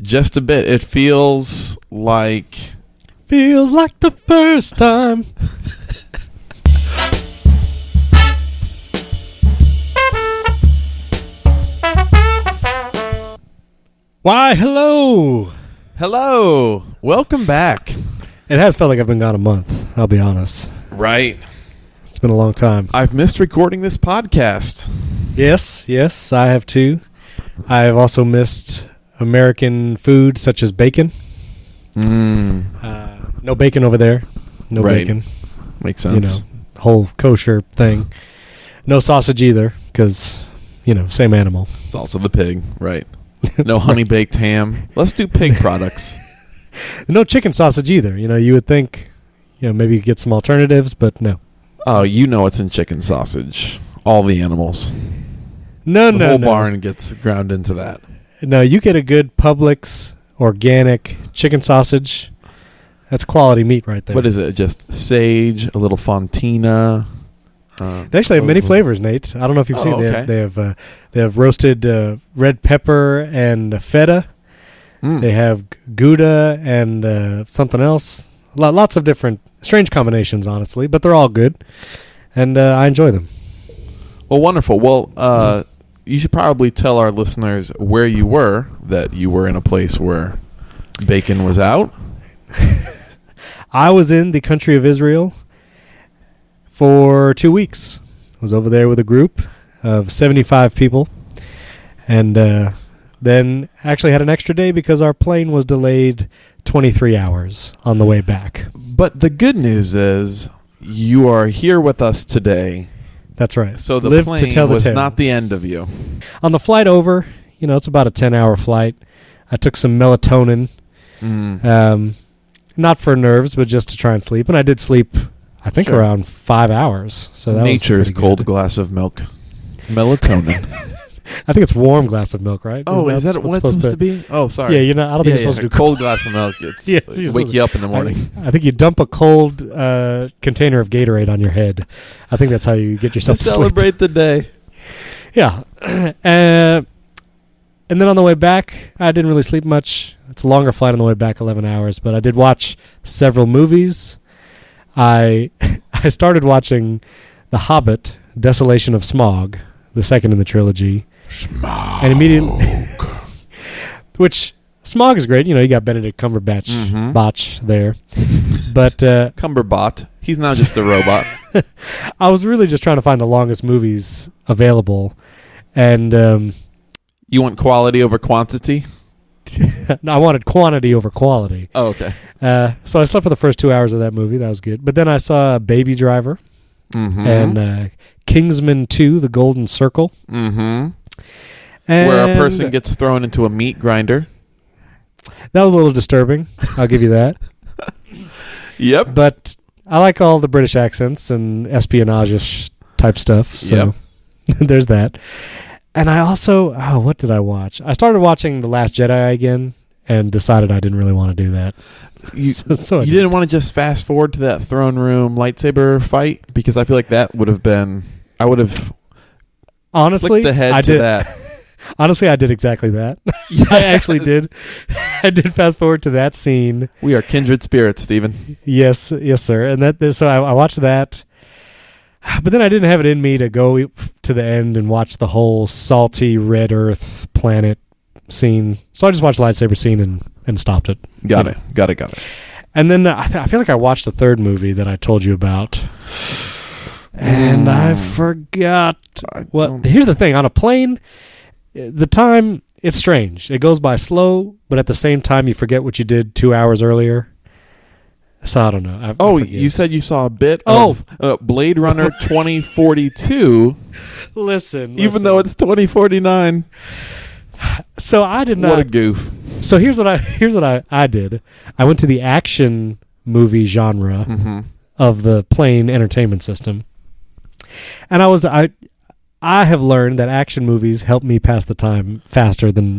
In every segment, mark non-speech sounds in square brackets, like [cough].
Just a bit. It feels like Feels like the first time. Why, hello. hello, welcome back. It has felt like I've been gone a month, I'll be honest. Right. It's been a long time. I've missed recording this podcast. Yes, yes, I have too. I have also missed American food such as bacon. Mm, Uh, no bacon over there. No Right. bacon. makes You know, sense. whole kosher thing. No sausage either, because, you know, same animal. It's also the pig, right? [laughs] No honey baked ham. Let's do pig [laughs] products. No chicken sausage either. You know, you would think, you know, maybe you get some alternatives, but no. Oh, you know what's in chicken sausage. All the animals. No, the no, The whole no. barn gets ground into that. No, you get a good Publix organic chicken sausage. That's quality meat right there. What is it? Just sage, a little fontina. Uh, They actually have many oh, flavors, Nate. I don't know if you've Oh, seen. They have they have, uh, they have roasted uh, red pepper and feta. mm. They have gouda and uh, something else. Lots of different strange combinations, honestly, but they're all good, and uh, I enjoy them. Well, wonderful. Well, uh, you should probably tell our listeners where you were, that you were in a place where bacon was out. [laughs] I was in the country of Israel for two weeks. I was over there with a group of 75 people. And uh, then actually had an extra day because our plane was delayed 23 hours on the way back. But the good news is you are here with us today. That's right. So the Live plane to tell the was tale. not the end of you. On the flight over, you know, it's about a 10 hour flight. I took some melatonin, Mm. um, not for nerves, but just to try and sleep. And I did sleep, I think, Sure. around five hours. So that Nature's cold glass of milk. Melatonin. [laughs] I think it's warm glass of milk, right? oh, is that what it's supposed to be? Oh, sorry. Yeah, you know, I don't think yeah, you're supposed to a do cold glass of milk. [laughs] It's Yeah, wake you up in the morning. I, [laughs] I think you dump a cold uh, container of Gatorade on your head. I think that's how you get yourself to sleep. celebrate the day. [laughs] Yeah. [clears throat] uh, and then on the way back, I didn't really sleep much. It's a longer flight on the way back, 11 hours, but I did watch several movies. I I started watching The Hobbit: Desolation of Smaug, the second in the trilogy, and immediately [laughs] which Smaug is great. You know, you got Benedict Cumberbatch Mhm. botch there. but uh, [laughs] Cumberbot. He's not just a robot. [laughs] I was really just trying to find the longest movies available, and um, You want quality over quantity? no, I wanted quantity over quality. Oh, okay. Uh, so I slept for the first two hours of that movie. That was good. But then I saw Baby Driver Mm-hmm. and uh, Kingsman 2, The Golden Circle. mm-hmm. And Where a person gets thrown into a meat grinder. That was a little disturbing. I'll give you that. [laughs] Yep. But I like all the British accents and espionage type stuff. So [laughs] there's that. And I also, oh, what did I watch? I started watching The Last Jedi again and decided I didn't really want to do that. [laughs] You, So- so you did. didn't want to just fast forward to that throne room lightsaber fight because I feel like that would have been. I would have Honestly, flicked ahead I to did. that. [laughs] Honestly, I did exactly that. [laughs] I actually did. I did fast forward to that scene. We are kindred spirits, Stephen. Yes, yes, sir. And that so I, I watched that, but then I didn't have it in me to go to the end and watch the whole salty red Earth planet scene. So I just watched the lightsaber scene and and stopped it. Got it. Got it. Got it. And then uh, I, th- I feel like I watched the third movie that I told you about, and I Mm. forgot. I Well, here's the thing: on a plane, the time it's strange. It goes by slow, but at the same time, you forget what you did two hours earlier. So I don't know. I, I Oh, forget. you said you saw a bit Oh. of uh, Blade Runner [laughs] 2042, listen, even though it's 2049. so I did not. What a goof. so here's what I [laughs] here's what I I did. I went to the action movie genre hmm of the plane entertainment system, and I was I I have learned that action movies help me pass the time faster than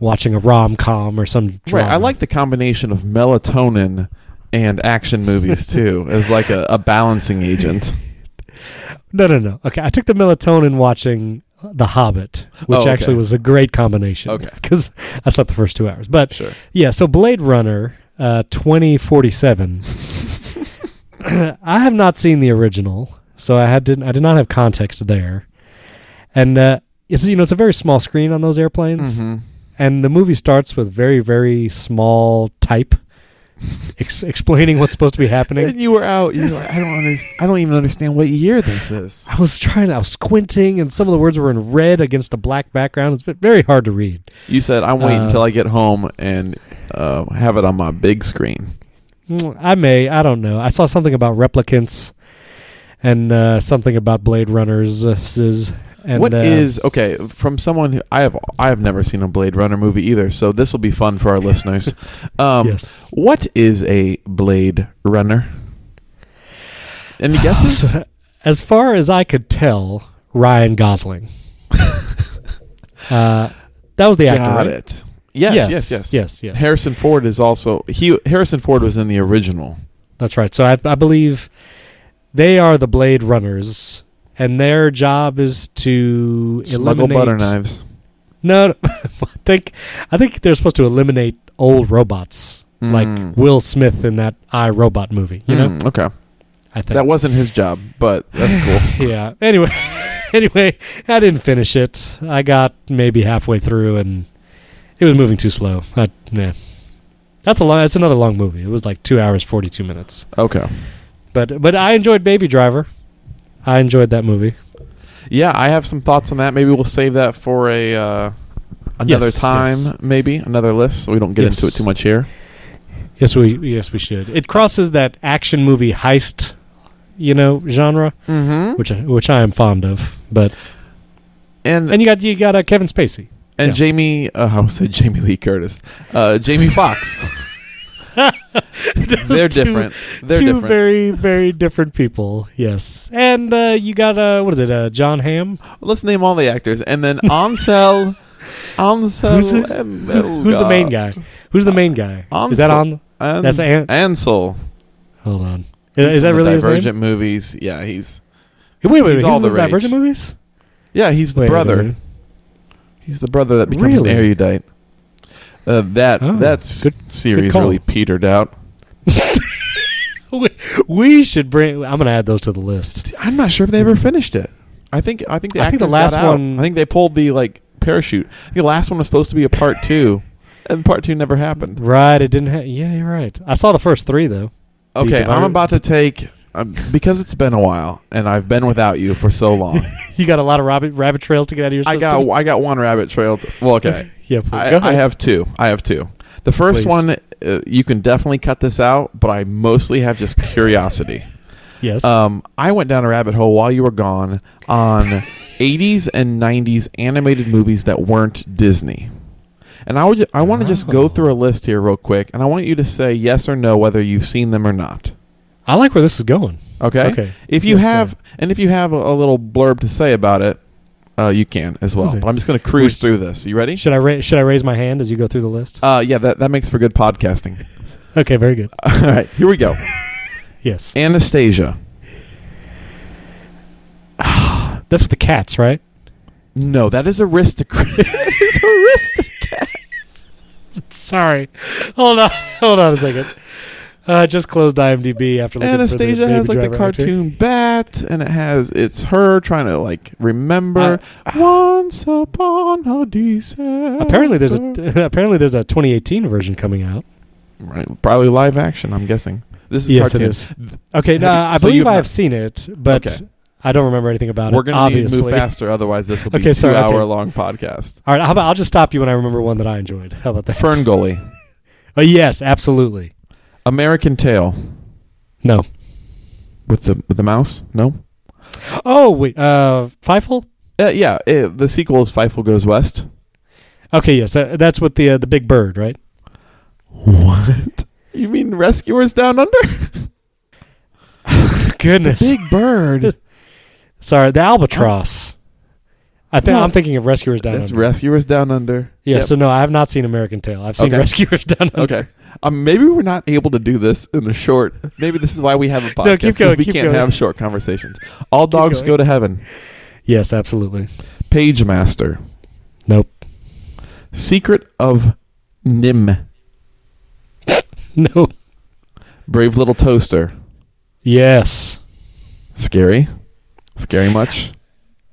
watching a rom com or some drama. Right. I like the combination of melatonin and action movies too, [laughs] as like a, a balancing agent. No, no, no. Okay, I took the melatonin watching The Hobbit, which Oh, okay. actually was a great combination. Okay. [laughs] because I slept the first two hours. But Sure. yeah, so Blade Runner uh, 2047. [laughs] I have not seen the original, so I had did I did not have context there, and uh, it's you know it's a very small screen on those airplanes, hmm and the movie starts with very very small type ex- [laughs] explaining what's supposed to be happening. And you were out. You were like, I don't understand. I don't even understand what year this is. I was trying, I was squinting, and some of the words were in red against a black background. It's very hard to read. You said I'm waiting Uh, until I get home and uh, have it on my big screen. Mm, I may, I don't know. I saw something about replicants and uh, something about Blade Runners. Uh, and, What uh, is okay from someone who I have? I have never seen a Blade Runner movie either, so this will be fun for our listeners. [laughs] Um, yes? What is a Blade Runner? Any [sighs] guesses? So, as far as I could tell, Ryan Gosling. [laughs] uh, that was the actor, Got right? it. Yes, Yes, yes, yes, yes, yes. Harrison Ford is also he. Harrison Ford was in the original. That's right. So I, I believe they are the Blade Runners, and their job is to Smuggle eliminate butter knives. No, no, [laughs] I think I think they're supposed to eliminate old robots, Mm. like Will Smith in that I Robot movie. You know, Mm, okay, I think that wasn't his job, but that's [laughs] cool. yeah. Anyway, [laughs] anyway, I didn't finish it. I got maybe halfway through, and it was moving too slow. I, yeah, that's a long. That's another long movie. It was like two hours forty two minutes. okay. But but I enjoyed Baby Driver. I enjoyed that movie. Yeah, I have some thoughts on that. Maybe we'll save that for a uh, another Yes, time. yes. Maybe another list, so we don't get Yes. into it too much here. Yes, we yes we should. It crosses that action movie heist, you know, genre, Mm-hmm. which I- which I am fond of. But And and you got you got uh, Kevin Spacey. and yeah. Jamie, uh, [laughs] I would say Jamie Lee Curtis, uh, Jamie Foxx. They're Two- different. They're two different. very very different people. Yes, and uh, you got uh, what is it? Uh, Jon Hamm. Let's name all the actors, and then Ansel. [laughs] Ansel. Who's it? Who's the main guy? Who's the main guy? Ansel. Is that on? An- That's An- Ansel. Hold on. Is, is that really his name? Divergent movies? Yeah, he's Wait, wait, wait. he's He's all the the. Divergent movies. yeah he's the Wait, wait, brother. wait. He's the brother that becomes Really? an erudite. Uh, that Oh, that good- series call. really petered out. [laughs] We, we should bring. I'm gonna add those to the list. I'm not sure if they ever finished it. I think I think the I think the actors last got out. one- I think they pulled the like parachute. I think the last one was supposed to be a part [laughs] two, and part two never happened. Right. It didn't. Ha- yeah, you're right. I saw the first three though. Okay, I'm about to take um, because it's been a while and I've been without you for so long. [laughs] You got a lot of rabbit rabbit trails to get out of your I system. got I got one rabbit trail. t- well, okay, yeah. Please, I, I have two. I have two. The first Please. one uh, you can definitely cut this out, but I mostly have just curiosity. [laughs] Yes. Um, I went down a rabbit hole while you were gone on [laughs] 80s and 90s animated movies that weren't Disney. And I would I want to just go Oh. through a list here real quick, and I want you to say yes or no whether you've seen them or not. I like where this is going. Okay. Okay. If you Yes, have, and if you have a, a little blurb to say about it, uh, you can as well. But I'm just going to cruise Which- through this. You ready? Should I ra- should I raise my hand as you go through the list? Uh, yeah, that that makes for good podcasting. [laughs] Okay. Very good. [laughs] All right, here we go. [laughs] Yes. Anastasia. [sighs] That's with the cats, right? No, that is aristocrat. it's aristocrat. Sorry. Hold on. Hold on a second. Uh, just closed IMDb after looking Anastasia for the has like the actor. cartoon bat, and it has it's her trying to like remember [sighs] once upon a December. Apparently, there's a [laughs] apparently there's a 2018 version coming out. right, probably live action. I'm guessing this is yes, cartoon. it is. Okay, no, I so believe I not- have seen it, but Okay. I don't remember anything about it. We're it. gonna need to move faster, otherwise this will be Okay, a sorry, okay. two-hour long podcast. All right, how about I'll just stop you when I remember one that I enjoyed. How about that? Fern Gully, [laughs] Oh yes, absolutely. American Tail No. with the with the mouse. No, Oh wait, uh, Fievel. uh, yeah, eh, the sequel is Fievel Goes West. Okay, yes, that, that's with the uh, the big bird, right? What? You mean Rescuers Down Under? [laughs] Goodness. Big Bird. [laughs] Sorry, the albatross. I think No. I'm thinking of Rescuers Down That's Under. Rescuers Down Under. yeah, Yep. so no, I have not seen American Tail. I've seen Okay. [laughs] Rescuers Down Under. Okay. Um, maybe we're not able to do this in a short. Maybe this is why we have a [laughs] podcast No, keep 'cause going, we keep can't going. have short conversations. All dogs going. go to heaven. Yes, absolutely. Page Master. Nope. Secret of NIMH. [laughs] No. Brave Little Toaster. Yes. Scary. Scary much?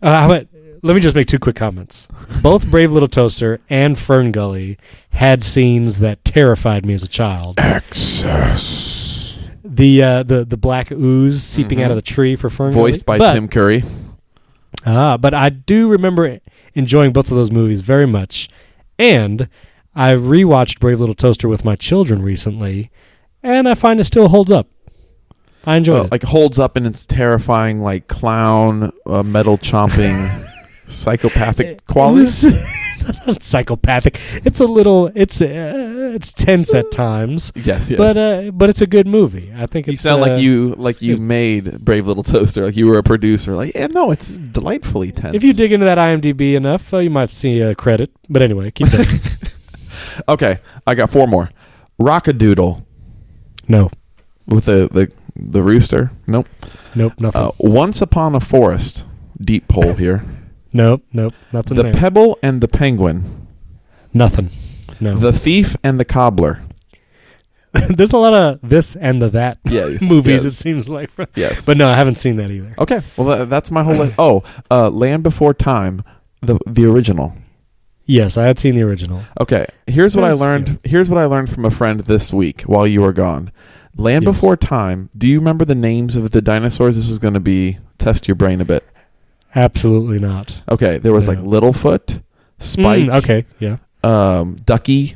Uh, how about, let me just make two quick comments. Both Brave Little Toaster and Fern Gully had scenes that terrified me as a child. Excess. The uh, the the black ooze seeping Mhm. out of the tree for Fern Voiced by But- Tim Curry. Ah, but I do remember enjoying both of those movies very much. And I rewatched Brave Little Toaster with my children recently, and I find it still holds up. I enjoyed Uh, it. like holds up in its terrifying, like clown, uh, metal chomping, [laughs] psychopathic [laughs] qualities. [laughs] Not psychopathic. It's a little. It's uh, it's tense at [laughs] times, Yes, yes. but uh, but it's a good movie. I think you sound uh, like you like you made Brave Little Toaster, like you were a producer. Like, yeah, no, it's delightfully tense. If you dig into that IMDb enough, uh, you might see a credit. But anyway, keep going. okay, I got four more. Rockadoodle no, with the the the rooster. Nope. nope, nothing. Uh, Once upon a forest. Deep hole here. Nope, nope, nothing the there. pebble and the penguin. nothing. No. The thief and the cobbler. [laughs] There's a lot of this and the that Yes, [laughs] movies. yes. It seems like, [laughs] Yes. but no, I haven't seen that either. Okay, well tha- that's my whole list. [clears throat] Oh, uh, Land Before Time, the the original. Yes, I had seen the original. Okay, here's what I Yes, learned. Here's what I learned from a friend this week while you were gone. Land Yes. Before Time. Do you remember the names of the dinosaurs? This is going to be test your brain a bit. Absolutely not. Okay, there was like Littlefoot, Spike, Mm, okay, yeah. um, Ducky,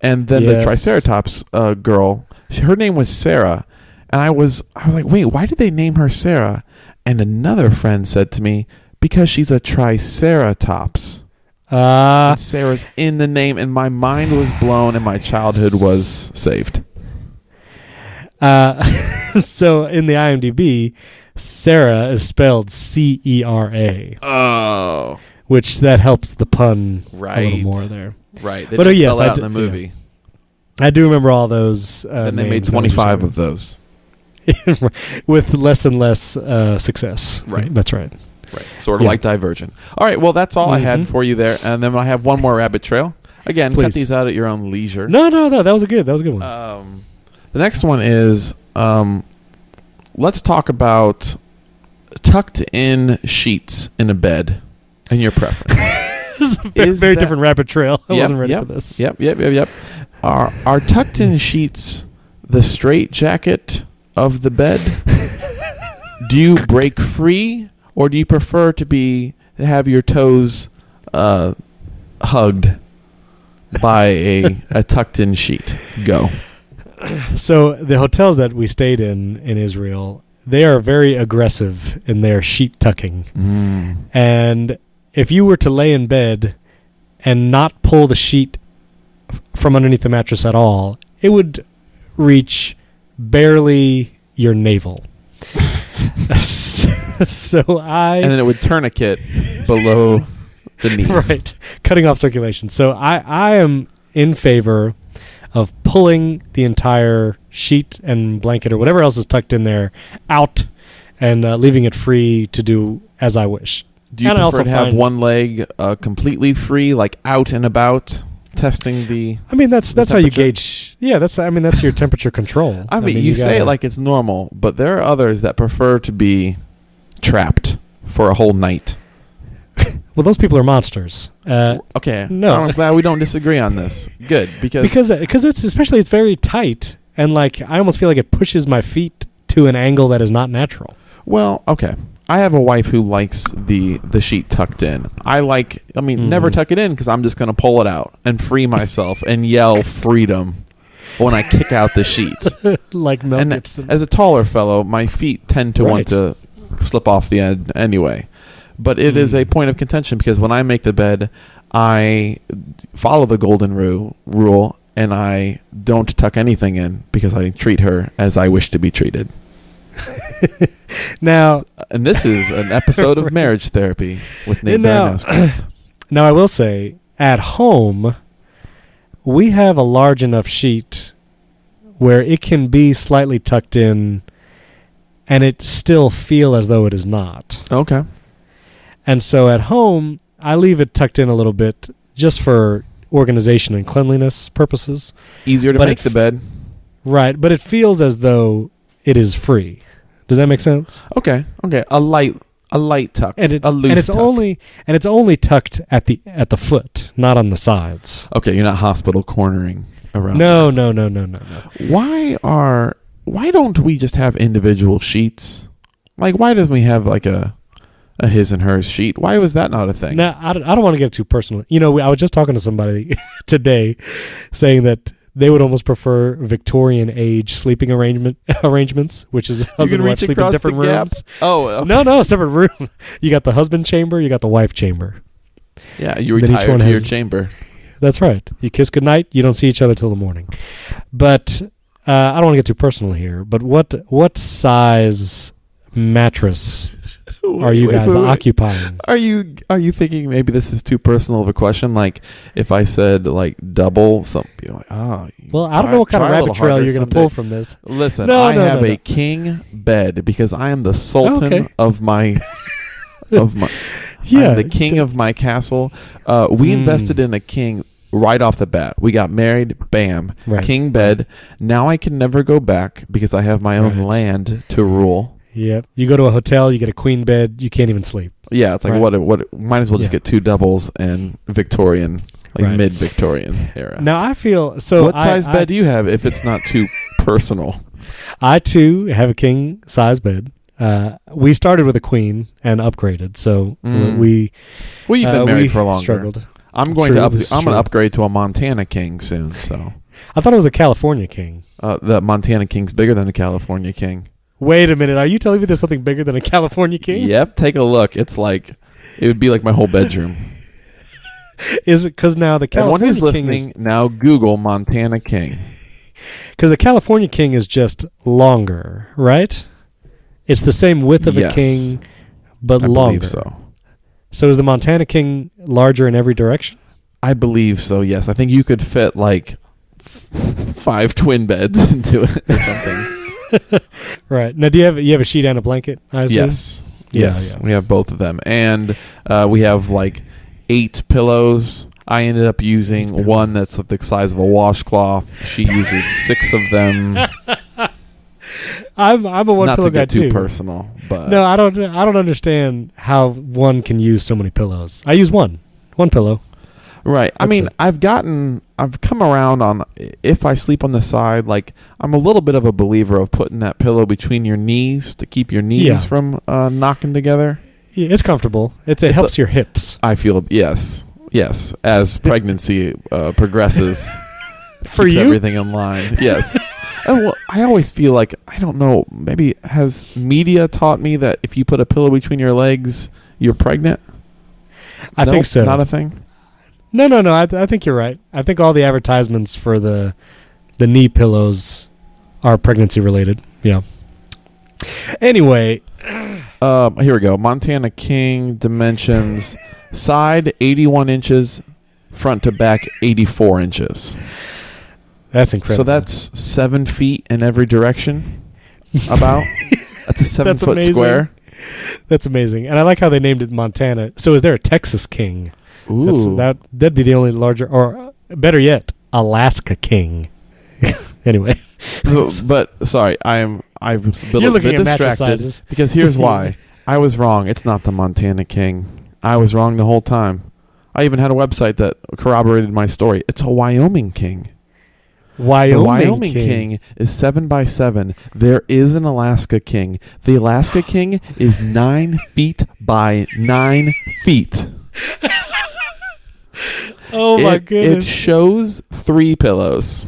and then the Yes. Triceratops uh, girl. She- Her name was Sarah, and I was I was like, wait, why did they name her Sarah? And another friend said to me, because she's a Triceratops. Uh, and Sarah's in the name, and my mind was blown, and my childhood was saved. uh, [laughs] so in the IMDb, Sarah is spelled C E R A, Oh, which that helps the pun a little more there. right. They But, didn't yes, I out in the movie. I do remember all those. Uh, and they made twenty five of those. [laughs] with less and less uh, success. Right. That's right. Right. Sort of Yeah. like Divergent. All right. Well, that's all I had Mhm. for you there, and then I have one more rabbit trail. Again, cut these out at your own leisure. No, no, no. That was a good. That was a good one. Um, the next one is um, let's talk about tucked in sheets in a bed and your preference. [laughs] this is a very, is very that- different rabbit trail. I Yep, wasn't ready yep, for this. yep, yep, yep, yep. Are are tucked in sheets the straight jacket of the bed? [laughs] do you break free, or do you prefer to be to have your toes uh, hugged by a, a tucked in sheet? Go. [clears throat] So the hotels that we stayed in in Israel, they are very aggressive in their sheet tucking. Mm. And if you were to lay in bed and not pull the sheet from underneath the mattress at all, it would reach barely your navel. [laughs] so I and then it would tourniquet below the [laughs] knee. right cutting off circulation so i i am in favor of pulling the entire sheet and blanket or whatever else is tucked in there out and uh, leaving it free to do as i wish Do you And I also prefer to have one leg uh, completely free, like out and about, testing the? i mean that's that's how you gauge yeah that's i mean that's your temperature control [laughs] I mean, you, say it like it's normal, but there are others that prefer to be trapped for a whole night. Well those people are monsters uh, Okay, no. I'm glad we don't disagree on this. [laughs] Good because, because because it's especially it's very tight and like i almost feel like it pushes my feet to an angle that is not natural well, okay. I have a wife who likes the the sheet tucked in. I like. I mean, never Mhm. tuck it in because I'm just gonna pull it out and free myself and yell freedom when I kick out the sheet. [laughs] like Mel and Gibson. as a taller fellow, my feet tend to want to slip off the end anyway. But it is a Mm. point of contention because when I make the bed, I follow the golden ru- rule and I don't tuck anything in because I treat her as I wish to be treated. [laughs] now And this is an episode of [laughs] marriage therapy with Nate now, [clears throat] now I will say, at home, we have a large enough sheet where it can be slightly tucked in, and it still feel as though it is not. Okay. And so at home, I leave it tucked in a little bit just for organization and cleanliness purposes. Easier to But make it the bed. Right, but it feels as though it is free. Does that make sense? Okay, okay. A light, a light tuck, And it a loose and it's tuck. only and it's only tucked at the at the foot, not on the sides. okay, you're not hospital cornering around. No, no, no, no, no, no. Why are why don't we just have individual sheets? Like, why doesn't we have like a a his and hers sheet? Why was that not a thing? Now, I don't, I don't want to get too personal. You know, I was just talking to somebody [laughs] today saying that they would almost prefer Victorian age sleeping arrangement [laughs] arrangements, which is husband and wife sleep in different gap. rooms. Oh, okay. No, no, separate room. [laughs] You got the husband chamber, you got the wife chamber. yeah. You Then each retire one to your has- chamber. That's right. You kiss goodnight. You don't see each other till the morning. But uh, I don't want to get too personal here. But what what size mattress [laughs] are you Wait, guys wait, wait. occupying? Are you are you thinking maybe this is too personal of a question? Like if I said like double something, you're like, oh. you Well, I don't try- know what kind of try a little rabbit trail you're going to pull from this. Listen, No, I no, have no, a king bed because I am the sultan Okay. of my [laughs] of my Yeah, I'm the king of my castle. Uh, we Mm. invested in a king right off the bat. We got married, bam, Right. king bed. Now I can never go back because I have my own Right. land to rule. Yep. You go to a hotel, you get a queen bed, you can't even sleep. Yeah, it's like Right. what? What? Might as well just Yeah. get two doubles and Victorian, like Right. mid Victorian era. Now I feel so. what I- size I, bed do you have? If it's not too personal, I too have a king size bed. Uh, we started with a queen and upgraded, so Mm. we well, you've been uh, married we for longer. Struggled. I'm going True, to up. this is I'm going true. to upgrade to a Montana king soon. So I thought it was a California king. uh, the Montana king's bigger than the California king. Wait a minute. Are you telling me there's something bigger than a [laughs] California king? Yep, take a look. It's like it would be like my whole bedroom. Is it because now the California who's king listening, now Google Montana king. [laughs] because the California king is just longer, right? It's the same width of Yes. a king, but I longer. believe so. So is the Montana king larger in every direction? I believe so. Yes, I think you could fit like f- [laughs] five twin beds into it or something. [laughs] Right. Now, do you have you have a sheet and a blanket? I assume? yes, yes, yeah. we have both of them, and uh, we have like eight pillows. I ended up using one that's like the size of a washcloth. She uses six of them. [laughs] I'm I'm a one Not pillow to guy too too. personal, but No, I don't. I don't understand how one can use so many pillows. I use one, one pillow. Right. I mean, it. I've gotten, I've come around on if I sleep on the side, like I'm a little bit of a believer of putting that pillow between your knees to keep your knees Yeah. from uh, knocking together. Yeah, it's comfortable. It's, it It's helps your hips. I feel yes, yes. As pregnancy uh, progresses, [laughs] For keeps you? everything in line. Yes. [laughs] Well, I always feel like I don't know. Maybe has media taught me that if you put a pillow between your legs, you're pregnant? I Nope, think so. Not a thing. No, no, no. I, th- I think you're right. I think all the advertisements for the the knee pillows are pregnancy related. Yeah. Anyway, [clears throat] Um, here we go. Montana King dimensions: [laughs] side 81 inches, front to back 84 inches. that's incredible. So that's seven feet in every direction. About [laughs] that's a seven That's foot amazing. square. that's amazing, and I like how they named it Montana. So is there a Texas king? That's, Ooh, that that'd be the only larger, or better yet, Alaska king. [laughs] anyway, [laughs] but, sorry, I am I've been you're a bit distracted [laughs] because here's why. I was wrong. It's not the Montana King. I was wrong the whole time. I even had a website that corroborated my story. It's a Wyoming King. Wyoming, the Wyoming king. king. is seven by seven. There is an Alaska king. The Alaska [gasps] king is nine feet by nine feet. Oh my it, it shows three pillows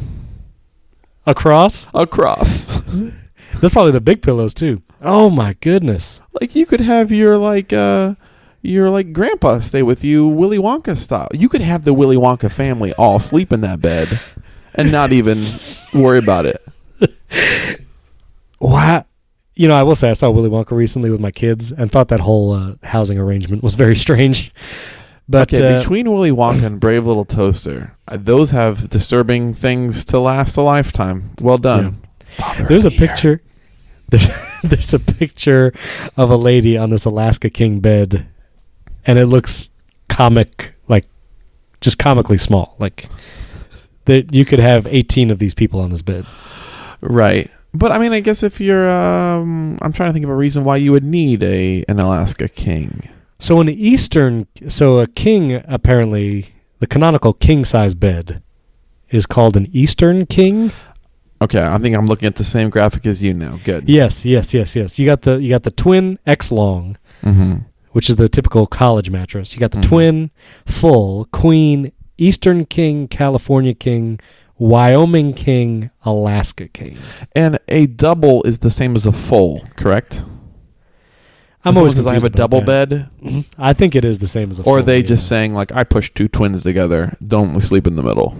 Across? across. [laughs] That's probably the big pillows too. Oh my goodness! like you could have your like uh your like grandpa stay with you Willy Wonka style. You could have the Willy Wonka family all sleep in that bed and not even [laughs] worry about it. Wow. You know, I will say I saw Willy Wonka recently with my kids and thought that whole uh, housing arrangement was very strange. But okay, uh, between Willy Wonka and Brave Little Toaster, uh, those have disturbing things to last a lifetime. Well done. Of there's a Year. picture. [laughs] There's, there's a picture of a lady on this Alaska king bed and it looks comic, like just comically small. Like that you could have 18 of these people on this bed. Right. But I mean, I guess if you're, um, I'm trying to think of a reason why you would need a an Alaska king. So the Eastern, so a king apparently the canonical king size bed is called an Eastern king. Okay, I think I'm looking at the same graphic as you now. Good. Yes, yes, yes, yes. You got the you got the twin X long, Mm-hmm. which is the typical college mattress. You got the Mhm. twin, full, queen, Eastern king, California king, Wyoming king, Alaska king. And a double is the same as a full, correct? I'm always because I have a double that. bed, Mhm. I think it is the same as a. or are full, they yeah. just saying like I push two twins together, don't sleep in the middle?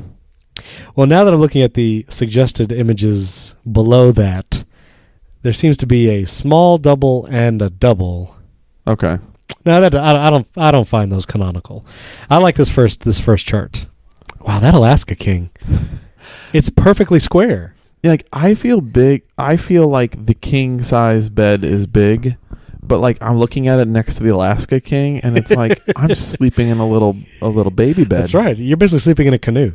Well, now that I'm looking at the suggested images below that, there seems to be a small double and a double. Okay. Now that I, I don't I don't find those canonical. I like this first this first chart. Wow, that Alaska King. [laughs] It's perfectly square. Yeah, like I feel big. I feel like the king size bed is big, but like I'm looking at it next to the Alaska King, and it's like [laughs] I'm sleeping in a little a little baby bed. That's right. You're basically sleeping in a canoe.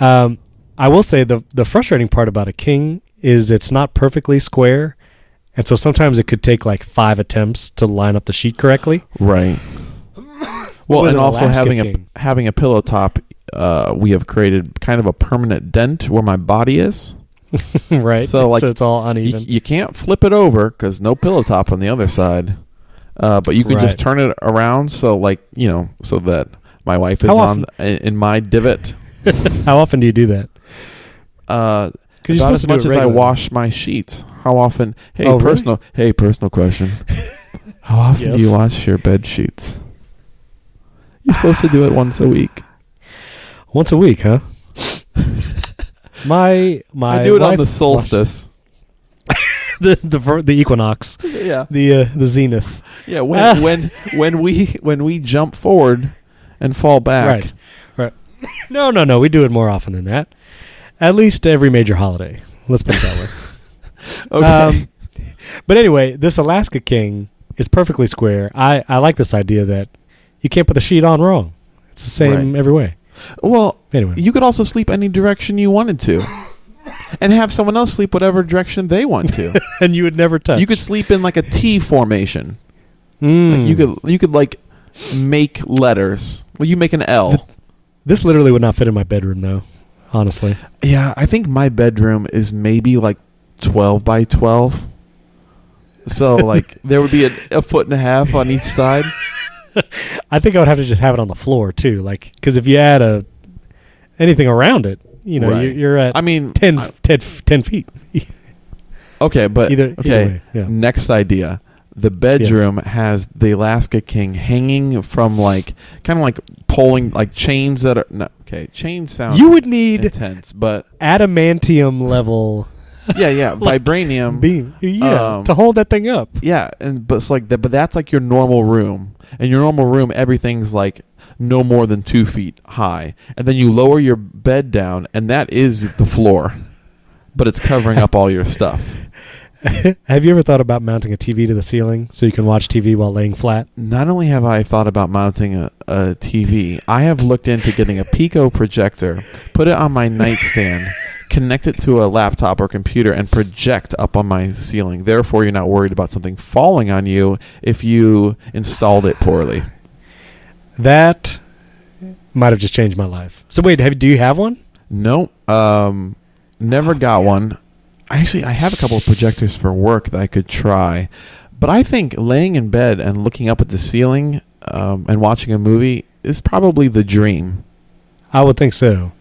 Um, I will say the the frustrating part about a king is it's not perfectly square, and so sometimes it could take like five attempts to line up the sheet correctly. Right. [coughs] Well, With and an also Alaska having King. a having a pillow top, uh, we have created kind of a permanent dent where my body is. [laughs] right. So, like, so it's all You, uneven. you can't flip it over because no pillow top on the other side. Uh, but you can just turn it around so, like you know, so that my wife is on in my divot. [laughs] How often do you do that? Uh, about as much as I wash my sheets. How often? Hey, Oh, really? personal. Hey, personal question. [laughs] How often do you wash your bed sheets? You're supposed to do it once a week. [sighs] once a week, huh? My my I do it on the solstice. [laughs] the the the equinox, yeah, the uh, the zenith. yeah. When Ah. when when we when we jump forward and fall back. Right. Right. No, no, no. We do it more often than that. At least every major holiday. Let's put it that way. [laughs] Okay. Um, but anyway, this Alaska King is perfectly square. I, I like this idea that you can't put the sheet on wrong. It's the same Right. every way. Well, Anyway, you could also sleep any direction you wanted to, [laughs] and have someone else sleep whatever direction they want to. [laughs] and you would never touch. you could sleep in like a T formation. Mm. Like you could you could like make letters. Well, you make an L. This literally would not fit in my bedroom, though. Honestly, Yeah, I think my bedroom is maybe like twelve by twelve. So like there would be a, a foot and a half on each side. [laughs] [laughs] I think I would have to just have it on the floor too. Like, because if you add a anything around it, you know, Right. you're, you're at I mean, 10, I- 10, 10 feet. [laughs] okay, but either, either okay. way, yeah. Next idea. The bedroom has the Alaska King hanging from like kind of like pulling like chains that are no, okay. Chains sound You would need intense, but adamantium level [laughs] yeah, yeah, vibranium. beam, yeah, um, to hold that thing up. Yeah, and but it's like that. But that's like your normal room. In your normal room, everything's like no more than two feet high, and then you lower your bed down, and that is the floor. [laughs] But it's covering up all your stuff. [laughs] have you ever thought about mounting a TV to the ceiling so you can watch TV while laying flat? Not only have I thought about mounting a, a TV, I have looked into getting a Pico projector, put it on my nightstand, connect it to a laptop or computer, and project up on my ceiling. Therefore, you're not worried about something falling on you if you installed it poorly. That might have just changed my life. So wait, have do you have one? No, um, never got one. I actually I have a couple of projectors for work that I could try, but I think laying in bed and looking up at the ceiling um, and watching a movie is probably the dream. I would think so.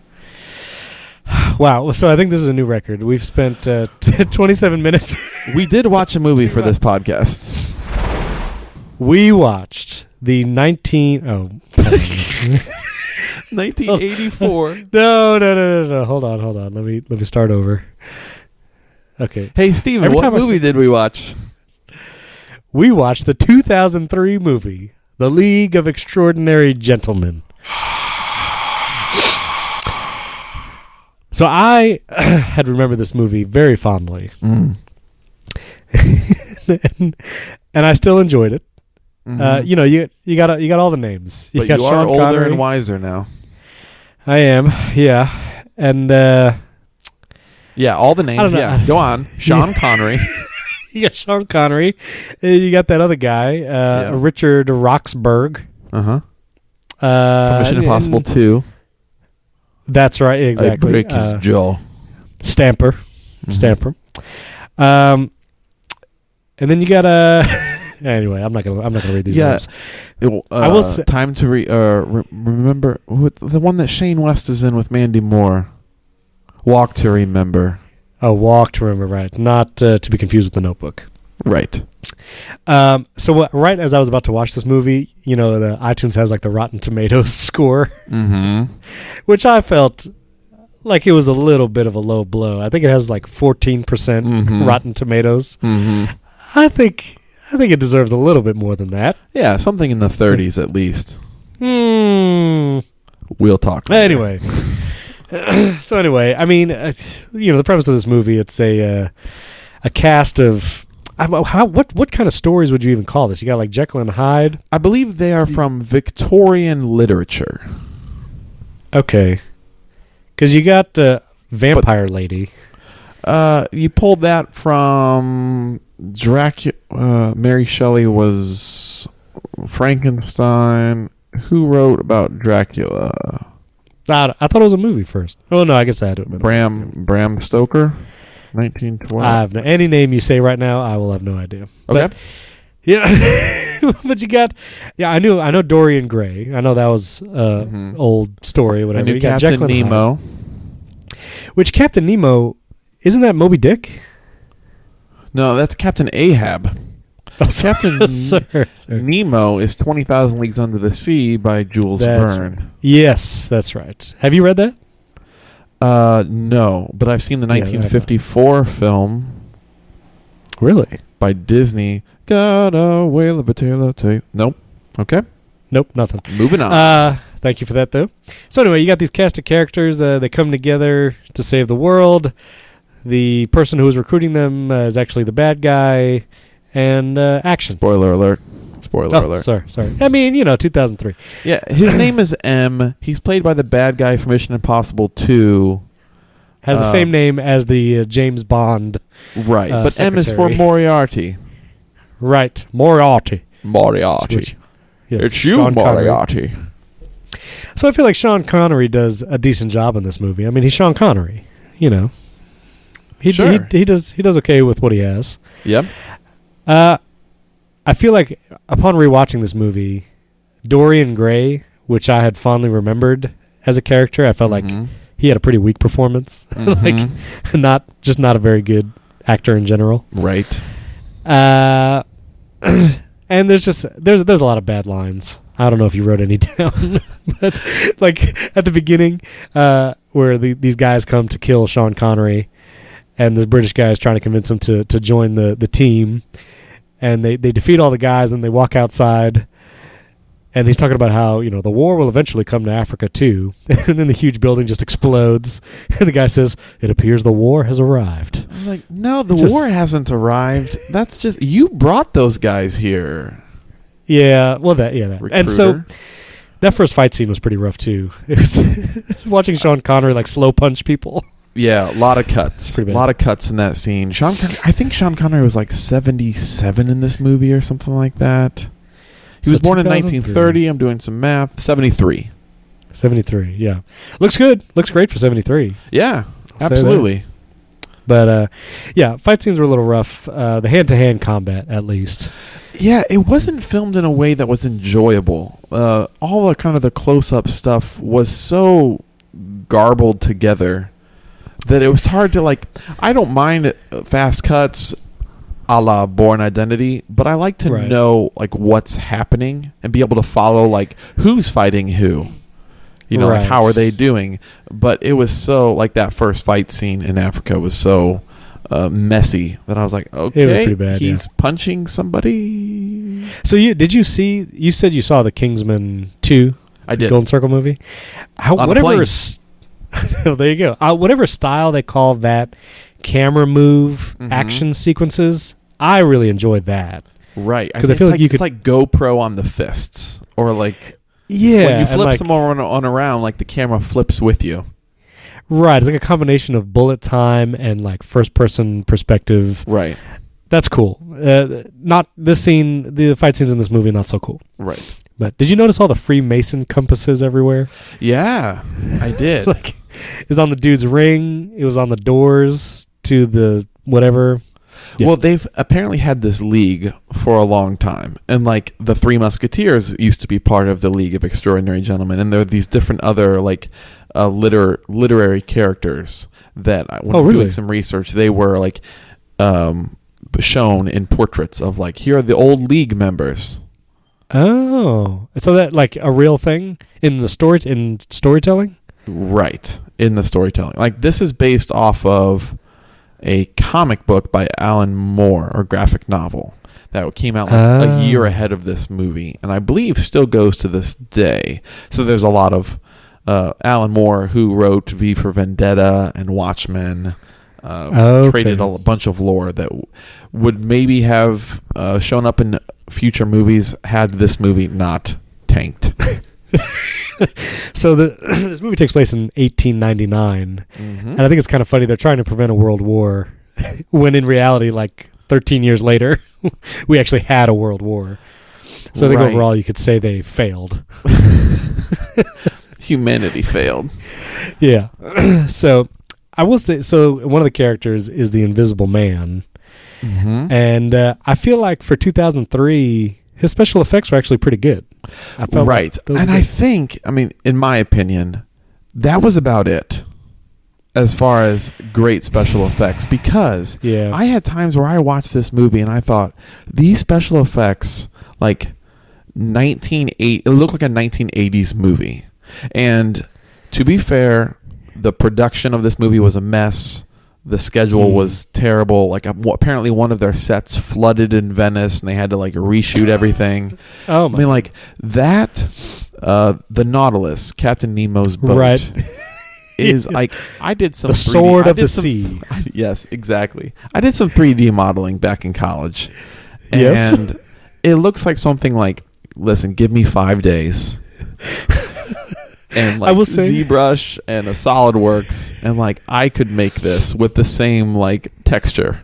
Wow. So I think this is a new record. We've spent uh, [laughs] 27 minutes. We did watch a movie for this [laughs] podcast. we watched the 19 oh 1984. [laughs] no, no, no, no, no. Hold on, hold on. Let me let me start over. Okay. Hey Stephen, Every what movie did we watch? We watched the 2003 movie, The League of Extraordinary Gentlemen. So I [clears throat] had remembered this movie very fondly, Mm. [laughs] and, and I still enjoyed it. Uh, Mhm. you know, you you got you got all the names. You but got you are Sean older Connery. and wiser now. I am, yeah, and uh, Yeah, all the names. Yeah, go on. [laughs] Sean Connery. [laughs] you got Sean Connery. You got that other guy, uh, Yeah. Richard Roxburgh. Uh huh. Uh, Mission Impossible Two. That's right, exactly. I break his Uh, jaw. Stamper, Mhm. Stamper. Um, and then you got uh [laughs] Anyway, I'm not gonna I'm not gonna read these Yeah. It w- I will uh, say- time to re- uh, re- remember the one that Shane West is in with Mandy Moore. Walk to remember. A walk to remember, right? Not uh, to be confused with the Notebook. Right. Um, so what, right as I was about to watch this movie, you know, the iTunes has like the Rotten Tomatoes [laughs] score, Mm-hmm. [laughs] which I felt like it was a little bit of a low blow. I think it has like 14% Mhm. [laughs] Rotten Tomatoes. Mm-hmm. I think I think it deserves a little bit more than that. Yeah, something in the 30s at least. Hmm. We'll talk. later. Anyway, [coughs] so anyway, I mean, uh, you know, the premise of this movie, it's a uh, a cast of I, don't know, how what what kind of stories would you even call this? You got like Jekyll and Hyde. I believe they are from Victorian literature. Okay, because you got uh, Vampire Lady. Uh, you pulled that from Dracula. Uh, Mary Shelley was Frankenstein. Who wrote about Dracula? I, I thought it was a movie first. Oh no, I guess I had to it. Bram Bram Stoker, nineteen I have no, any name you say right now, I will have no idea. But, Okay. [laughs] yeah, [laughs] but you got yeah. I knew I know Dorian Gray. I know that was uh, Mhm. old story. Whatever. I knew You got Captain Jekyll and Hyde. Nemo. Which Captain Nemo isn't that Moby Dick? No, that's Captain Ahab. [laughs] Oh, Captain sir, sir. Nemo is Twenty Thousand Leagues Under the Sea by Jules That's Verne. Yes, that's right. Have you read that? Uh, no, but I've seen the Yeah, I know. 1954 film Really? by Disney. Got a whale of a tale of ta- Nope. Okay. Nope, nothing. Moving on. Uh, thank you for that, though. So anyway, you got these cast of characters. Uh, they come together to save the world. The person who is recruiting them uh, is actually the bad guy, and uh, action. Spoiler alert. Spoiler Oh, alert. sorry, sorry. I mean, you know, 2003. Yeah, his [coughs] name is M. He's played by the bad guy from Mission Impossible 2. Has the Um, same name as the uh, James Bond. Right. Uh, but M is for. Moriarty. Right, Moriarty. Moriarty. Which- yes, it's you, Sean Connery. Moriarty. So I feel like Sean Connery does a decent job in this movie. I mean, he's Sean Connery. You know, he Sure. he, he does he does okay with what he has. Yep. Uh, I feel like upon rewatching this movie, Dorian Gray, which I had fondly remembered as a character, I felt like Mhm. he had a pretty weak performance. Mhm. [laughs] like [laughs] not just not a very good actor in general. right. Uh, [clears throat] and there's just there's there's a lot of bad lines. I don't know if you wrote any [laughs] down, but like at the beginning, uh, where the, these guys come to kill Sean Connery, and the British guy is trying to convince him to to join the the team, and they they defeat all the guys, and they walk outside. And he's talking about how you know the war will eventually come to Africa too, [laughs] and then the huge building just explodes, [laughs] and the guy says, "It appears the war has arrived." I was like, no, the Just- war hasn't arrived. That's just you brought those guys here. Yeah, well, that yeah, that. and so that first fight scene was pretty rough too. [laughs] It was watching Sean Connery like slow punch people. Yeah, a lot of cuts, a lot of cuts in that scene. Sean, Con- I think Sean Connery was like seventy-seven in this movie or something like that. He So was born in 1930. I'm doing some math. 73. Seventy three, yeah, looks good, looks great for seventy three. Yeah, I'll absolutely. But uh, yeah, fight scenes were a little rough. Uh, the hand to hand combat, at least. Yeah, it wasn't filmed in a way that was enjoyable. Uh, all the kind of the close-up stuff was so garbled together that it was hard to like. I don't mind uh, fast cuts, a la Bourne Identity, but I like to Right. know like what's happening and be able to follow like who's fighting who. You know, like how are they doing? But it was so like that first fight scene in Africa was so uh, messy that I was like, okay, pretty bad, he's punching somebody. So you did you see? You said you saw the Kingsman two, I did. Golden Circle movie. How, whatever. [laughs] there you go. Uh, whatever style they call that camera move Mhm. action sequences, I really enjoyed that. Right. 'Cause I think feel it's like you it's like GoPro on the fists, or like Yeah, when you flip like- someone on, on around, like the camera flips with you. Right, it's like a combination of bullet time and like first person perspective. Right. That's cool. Uh, not this scene, the fight scenes in this movie, not so cool. Right. But did you notice all the Freemason compasses everywhere? Yeah, I did. [laughs] like, it was on the dude's ring. It was on the doors to the whatever. Yeah. Well, they've apparently had this league for a long time, and like the Three Musketeers used to be part of the League of Extraordinary Gentlemen, and there are these different other like uh, liter literary characters that I- when Oh, I'm really? doing some research, they were like um, shown in portraits of like here are the old League members. Oh, so that like a real thing in the story in storytelling? Right in the storytelling, like this is based off of a comic book by Alan Moore or graphic novel that came out like Ah. a year ahead of this movie, and I believe still goes to this day. So there's a lot of uh, Alan Moore who wrote V for Vendetta and Watchmen. Uh, Okay. Created a bunch of lore that w- would maybe have uh, shown up in future movies had this movie not tanked. [laughs] [laughs] So the [clears throat] this movie takes place in 1899, Mm-hmm. and I think it's kind of funny. They're trying to prevent a world war, [laughs] when in reality, like 13 years later, [laughs] we actually had a world war. So I think Right. overall, you could say they failed. Humanity failed. Yeah. [clears throat] so I will say, so one of the characters is the Invisible Man, Mm-hmm. and uh, I feel like for 2003, his special effects were actually pretty good. Like right. those and I think, I mean, in my opinion, that was about it as far as great special effects because yeah, I had times where I watched this movie and I thought these special effects like 1980 it looked like a 1980s movie. And to be fair, the production of this movie was a mess. The schedule Mm. was terrible. Like um, apparently one of their sets flooded in Venice and they had to like reshoot everything. [gasps] oh I mean, like that. Uh, the Nautilus, Captain Nemo's boat, Right. [laughs] [laughs] is like I did some The 3D sword of the some- sea. [laughs] I- yes, exactly. I did some 3D modeling back in college, Yes. and it looks like something like, listen, give me five days. And like I will say- ZBrush and a SolidWorks, and like I could make this with the same like texture.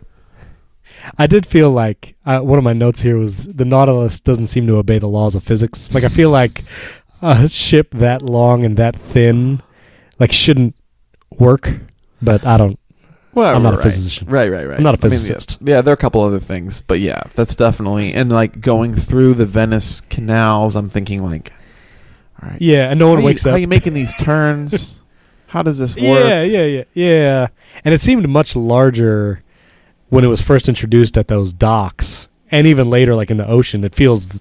I did feel like uh, one of my notes here was the Nautilus doesn't seem to obey the laws of physics. Like I feel [laughs] like a ship that long and that thin, like shouldn't work. But I don't. Well, I'm not a right. physician. Right, right, right. I'm not a I mean, physicist. yeah, there are a couple other things, but yeah, that's definitely and like going through the Venice canals. I'm thinking like, all right, Yeah, and no one how wakes you, up. How are you making these turns? [laughs] how does this work? Yeah, yeah, yeah, yeah. And it seemed much larger when it was first introduced at those docks, and even later, like in the ocean, it feels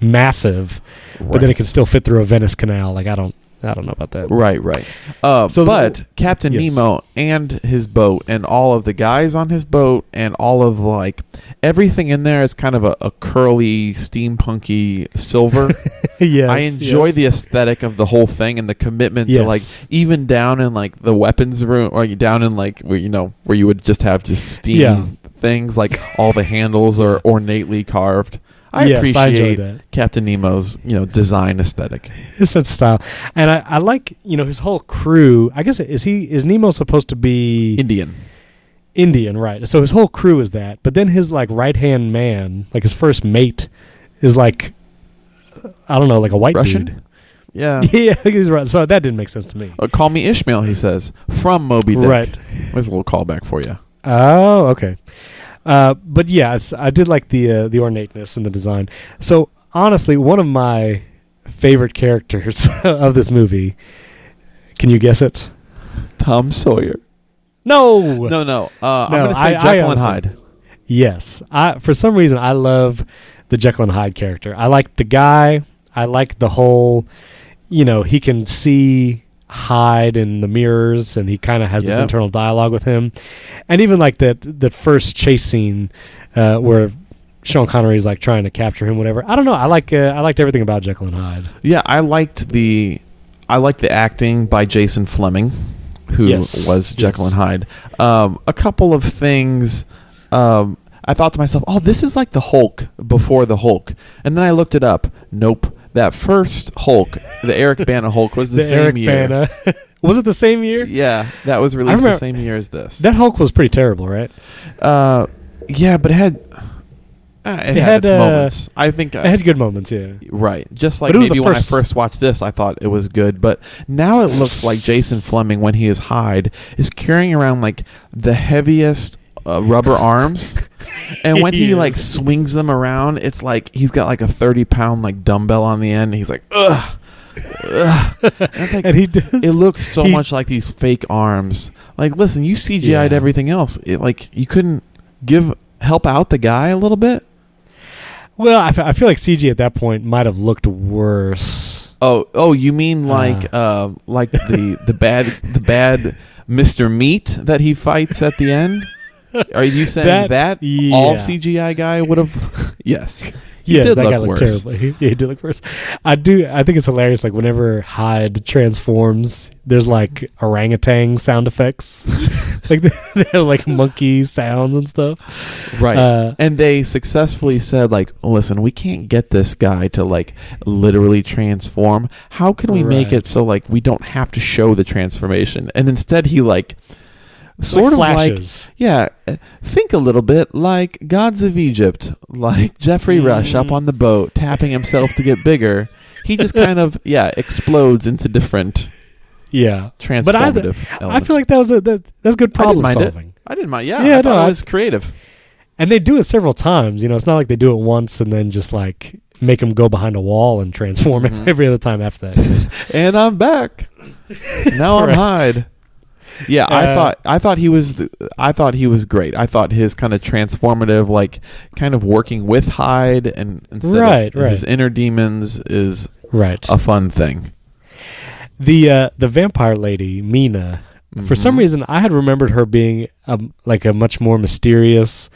massive. But then it can still fit through a Venice canal. Like I don't, I don't know about that. Right, right. Uh, So the- but Captain Yes. Nemo and his boat, and all of the guys on his boat, and all of like everything in there is kind of a, a curly, steampunky silver. [laughs] yes, I enjoy yes. the aesthetic of the whole thing and the commitment to like even down in like the weapons room, or down in like where you know where you would just have just steam Yeah. things. Like all the handles are [laughs] ornately carved. I yes, appreciate I. Captain Nemo's you know design aesthetic. his sense of style, and I, I like you know his whole crew. I guess is he is Nemo supposed to be Indian. Indian, right? So his whole crew is that, but then his like right hand man, like his first mate, is like I don't know, like a white Russian? dude. Yeah. [laughs] yeah, he's right. So that didn't make sense to me. Uh, call me Ishmael, he says, from Moby Dick. Right. There's a little callback for you. Oh, okay. Uh, but yes, I did like the uh, the ornateness and the design. So honestly, one of my favorite characters [laughs] of this movie. Can you guess it? Tom Sawyer. No. No, no. Uh, I'm No, going to say I- I Jekyll and Hyde. Yes. I for some reason I love the Jekyll and Hyde character. I like the guy. I like the whole you know, he can see Hyde in the mirrors and he kind of has this internal dialogue with him. And even like that that first chase scene uh, where Sean Connery's like trying to capture him whatever. I don't know. I like uh, I liked everything about Jekyll and Hyde. Yeah, I liked the I liked the acting by Jason Flemyng, who Yes, was Jekyll yes. and Hyde. Um, a couple of things. Um, I thought to myself, "Oh, this is like the Hulk before the Hulk." And then I looked it up. Nope. That first Hulk, the Eric [laughs] Bana Hulk, was the, The, same Eric year. Bana. [laughs] was it the same year? Yeah, that was released remember- the same year as this. That Hulk was pretty terrible, right? uh, yeah, but it had uh, it, It had, had, its uh, moments. I think It had good moments, yeah. Right. Just like maybe when I first- first watched this, I thought it was good. But now it looks like Jason Flemyng, when he is Hyde, is carrying around like the heaviest uh, rubber arms. And when he [laughs] He like swings them around, it's like he's got like a 30 pound like dumbbell on the end. And he's like, ugh. ugh. And [laughs] like, And he did. it looks so he- much like these fake arms. Like, listen, you CGI'd Yeah. everything else. It, like, you couldn't give help out the guy a little bit. Well, I, f- I feel like CG at that point might have looked worse. Oh, oh, you mean like uh, like the the bad the bad [laughs] Mr. Meat that he fights at the end? Are you saying that, That- all. CGI guy would have? [laughs] yes, he yeah, did that look guy looked worse. terrible. He, yeah, he did look worse. I do. I think it's hilarious. Like whenever Hyde transforms, there's like orangutan sound effects, [laughs] like [laughs] they have like monkey sounds and stuff. right? Uh, and they successfully said like, listen, we can't get this guy to like literally transform. How can we make it so like we don't have to show the transformation? And instead, he like sort like of like. Yeah, uh, think a little bit like Gods of Egypt, like Geoffrey Rush up Mm. on the boat, tapping himself to get bigger. He just kind of [laughs] yeah explodes into different yeah. transformative. But I, I feel like that was a that, that's good I problem it. solving. I didn't mind. Yeah, Yeah, I no, it I- was creative. And they do it several times. You know, it's not like they do it once and then just like make him go behind a wall and transform Mhm. [laughs] every other time after that. [laughs] And I'm back. now I'm. Hyde. Yeah, I Uh, thought I thought he was the, I thought he was great. I thought his kind of transformative, like kind of working with Hyde and instead Right, of his inner demons is right. a fun thing. The uh, the vampire lady Mina. For some Mhm. reason, I had remembered her being um, like a much more mysterious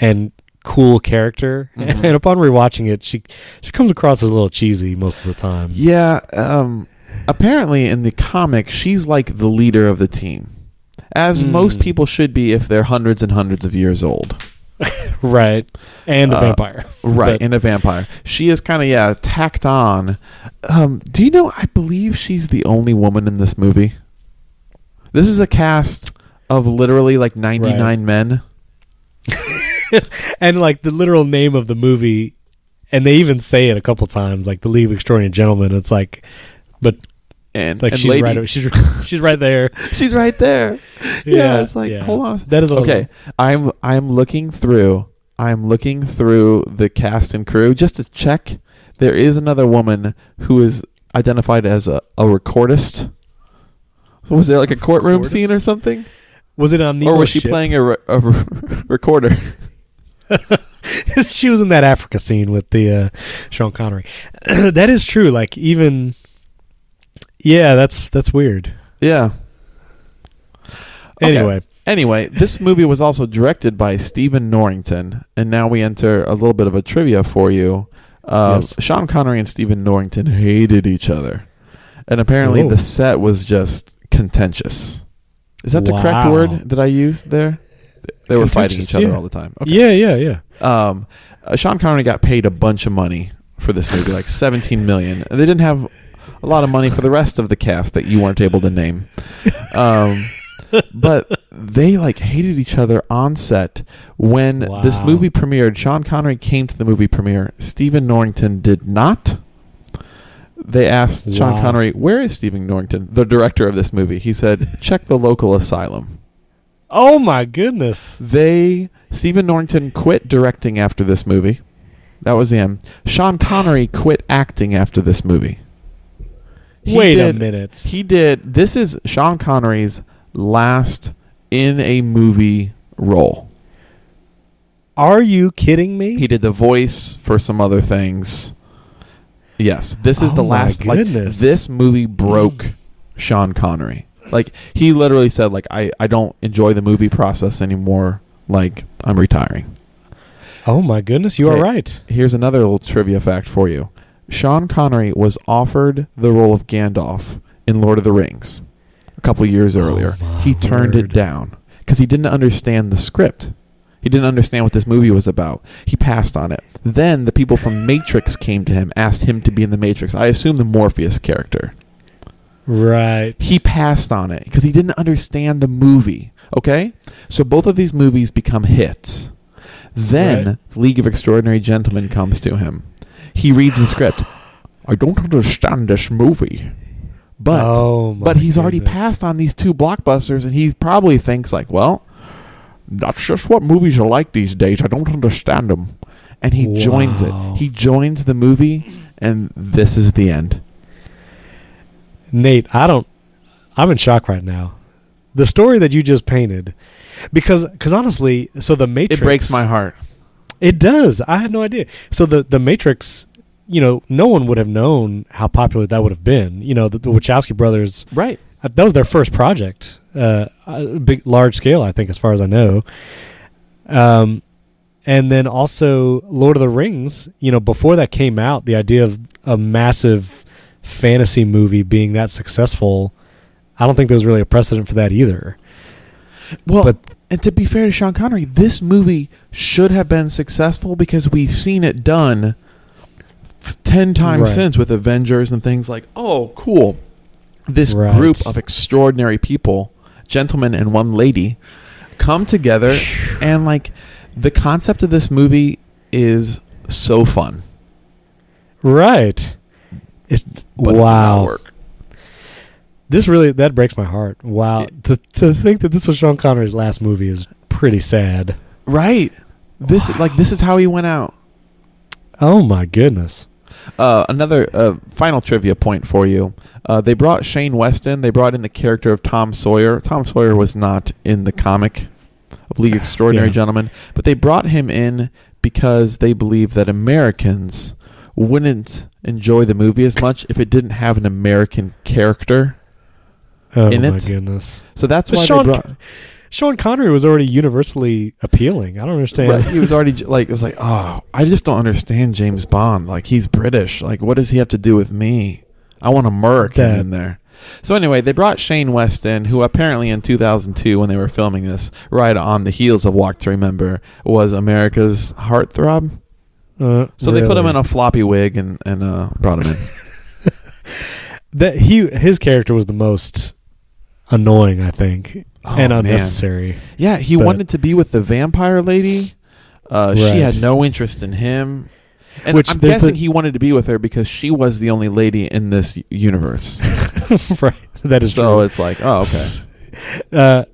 and cool character. Mhm. And upon rewatching it, she she comes across as a little cheesy most of the time. Yeah, um, apparently in the comic, she's like the leader of the team, as Mm. most people should be if they're hundreds and hundreds of years old. [laughs] Right. And a Uh, vampire. Right, But- and a vampire. She is kind of yeah tacked on. Um, do you know? I believe she's the only woman in this movie. This is a cast of literally like ninety nine men. [laughs] and like the literal name of the movie, and they even say it a couple times, like the League of Extraordinary Gentlemen. It's like, but And, like and she's lady, right, she's [laughs] she's right there. [laughs] she's right there. [laughs] Yeah, it's like yeah. hold on. That is Okay, I'm I'm looking through. I'm looking through the cast and crew just to check. There is another woman who is identified as a, a recordist. So was there like a courtroom Recordist? scene or something, Was it on? or was she ship? playing a, re- a re- recorder? she was in that Africa scene with the uh, Sean Connery. [clears throat] that is true. Like even, yeah, that's that's weird. Yeah. Okay. Anyway, Anyway, this movie was also directed by Stephen Norrington, and now we enter a little bit of a trivia for you. Uh, Yes. Sean Connery and Stephen Norrington hated each other, and apparently Oh. the set was just contentious. Is that the correct word that I used there? They were fighting each other yeah. all the time. Okay. yeah, yeah, yeah. Um, uh, Sean Connery got paid a bunch of money for this movie, like seventeen million. And they didn't have a lot of money for the rest of the cast that you weren't able to name. [laughs] Um, but they like hated each other on set when this movie premiered. Sean Connery came to the movie premiere. Stephen Norrington did not. They asked Sean Wow. Connery, "Where is Stephen Norrington, the director of this movie?" He said, "Check the local asylum." Oh my goodness. They Stephen Norrington quit directing after this movie. That was him. Sean Connery quit acting after this movie. He Wait a minute. He did. This is Sean Connery's last in a movie role. Are you kidding me? He did the voice for some other things. Yes, this is Oh the my last. Like this movie broke Sean Connery. Like he literally said, like I I don't enjoy the movie process anymore. Like I'm retiring. oh my goodness, you are right. Here's another little trivia fact for you. Sean Connery was offered the role of Gandalf in Lord of the Rings a couple years Oh earlier. my he turned word. it down because he didn't understand the script. He didn't understand what this movie was about. He passed on it. Then the people from Matrix came to him, asked him to be in the Matrix. I assume the Morpheus character. Right. He passed on it because he didn't understand the movie. Okay? So both of these movies become hits. Then Right. League of Extraordinary Gentlemen comes to him. He reads the script. I don't understand this movie. But oh but he's already passed on these two blockbusters and he probably thinks like, well, that's just what movies are like these days. I don't understand them. And he joins it. He joins the movie and this is the end. Nate, I don't. I'm in shock right now. The story that you just painted, because because honestly, so the Matrix It breaks my heart. It does. I had no idea. So the the Matrix, you know, no one would have known how popular that would have been. You know, the, the Wachowski brothers. Right. uh, That was their first project, uh, uh, big, large scale, I think, as far as I know. Um, and then also Lord of the Rings. You know, before that came out, the idea of a massive fantasy movie being that successful, I don't think there was really a precedent for that either. Well, But- and to be fair to Sean Connery, this movie should have been successful because we've seen it done f- 10 times Right. since with Avengers and things like, oh, cool. This Right. group of extraordinary people, gentlemen and one lady, come together and like the concept of this movie is so fun. Right. It's But it did not wow. This really that breaks my heart. Wow. It- to to think that this was Sean Connery's last movie is pretty sad. Right. This like this is how he went out. Oh my goodness. Uh, another uh, final trivia point for you. Uh, they brought Shane West in. They brought in the character of Tom Sawyer. Tom Sawyer was not in the comic of League Extraordinary Yeah. Gentlemen, but they brought him in because they believe that Americans wouldn't enjoy the movie as much if it didn't have an American character. Oh In my it? goodness. So that's But why Sean they brought. Sean Connery was already universally appealing. I don't understand. Right, he was already like, it was like, oh, I just don't understand James Bond. Like, he's British. Like, what does he have to do with me? I want a That- in there. So anyway, they brought Shane West in, who apparently in 2002, when they were filming this, right on the heels of Walk to Remember, was America's heartthrob. Uh, So they put him in a floppy wig and and uh, brought him in. [laughs] that he his character was the most annoying, I think, Oh, and man. unnecessary. Yeah, he But- wanted to be with the vampire lady. Uh, She had no interest in him. And Which I'm guessing the- he wanted to be with her because she was the only lady in this universe. [laughs] right. That is so true. it's like, oh, okay. [laughs] Uh,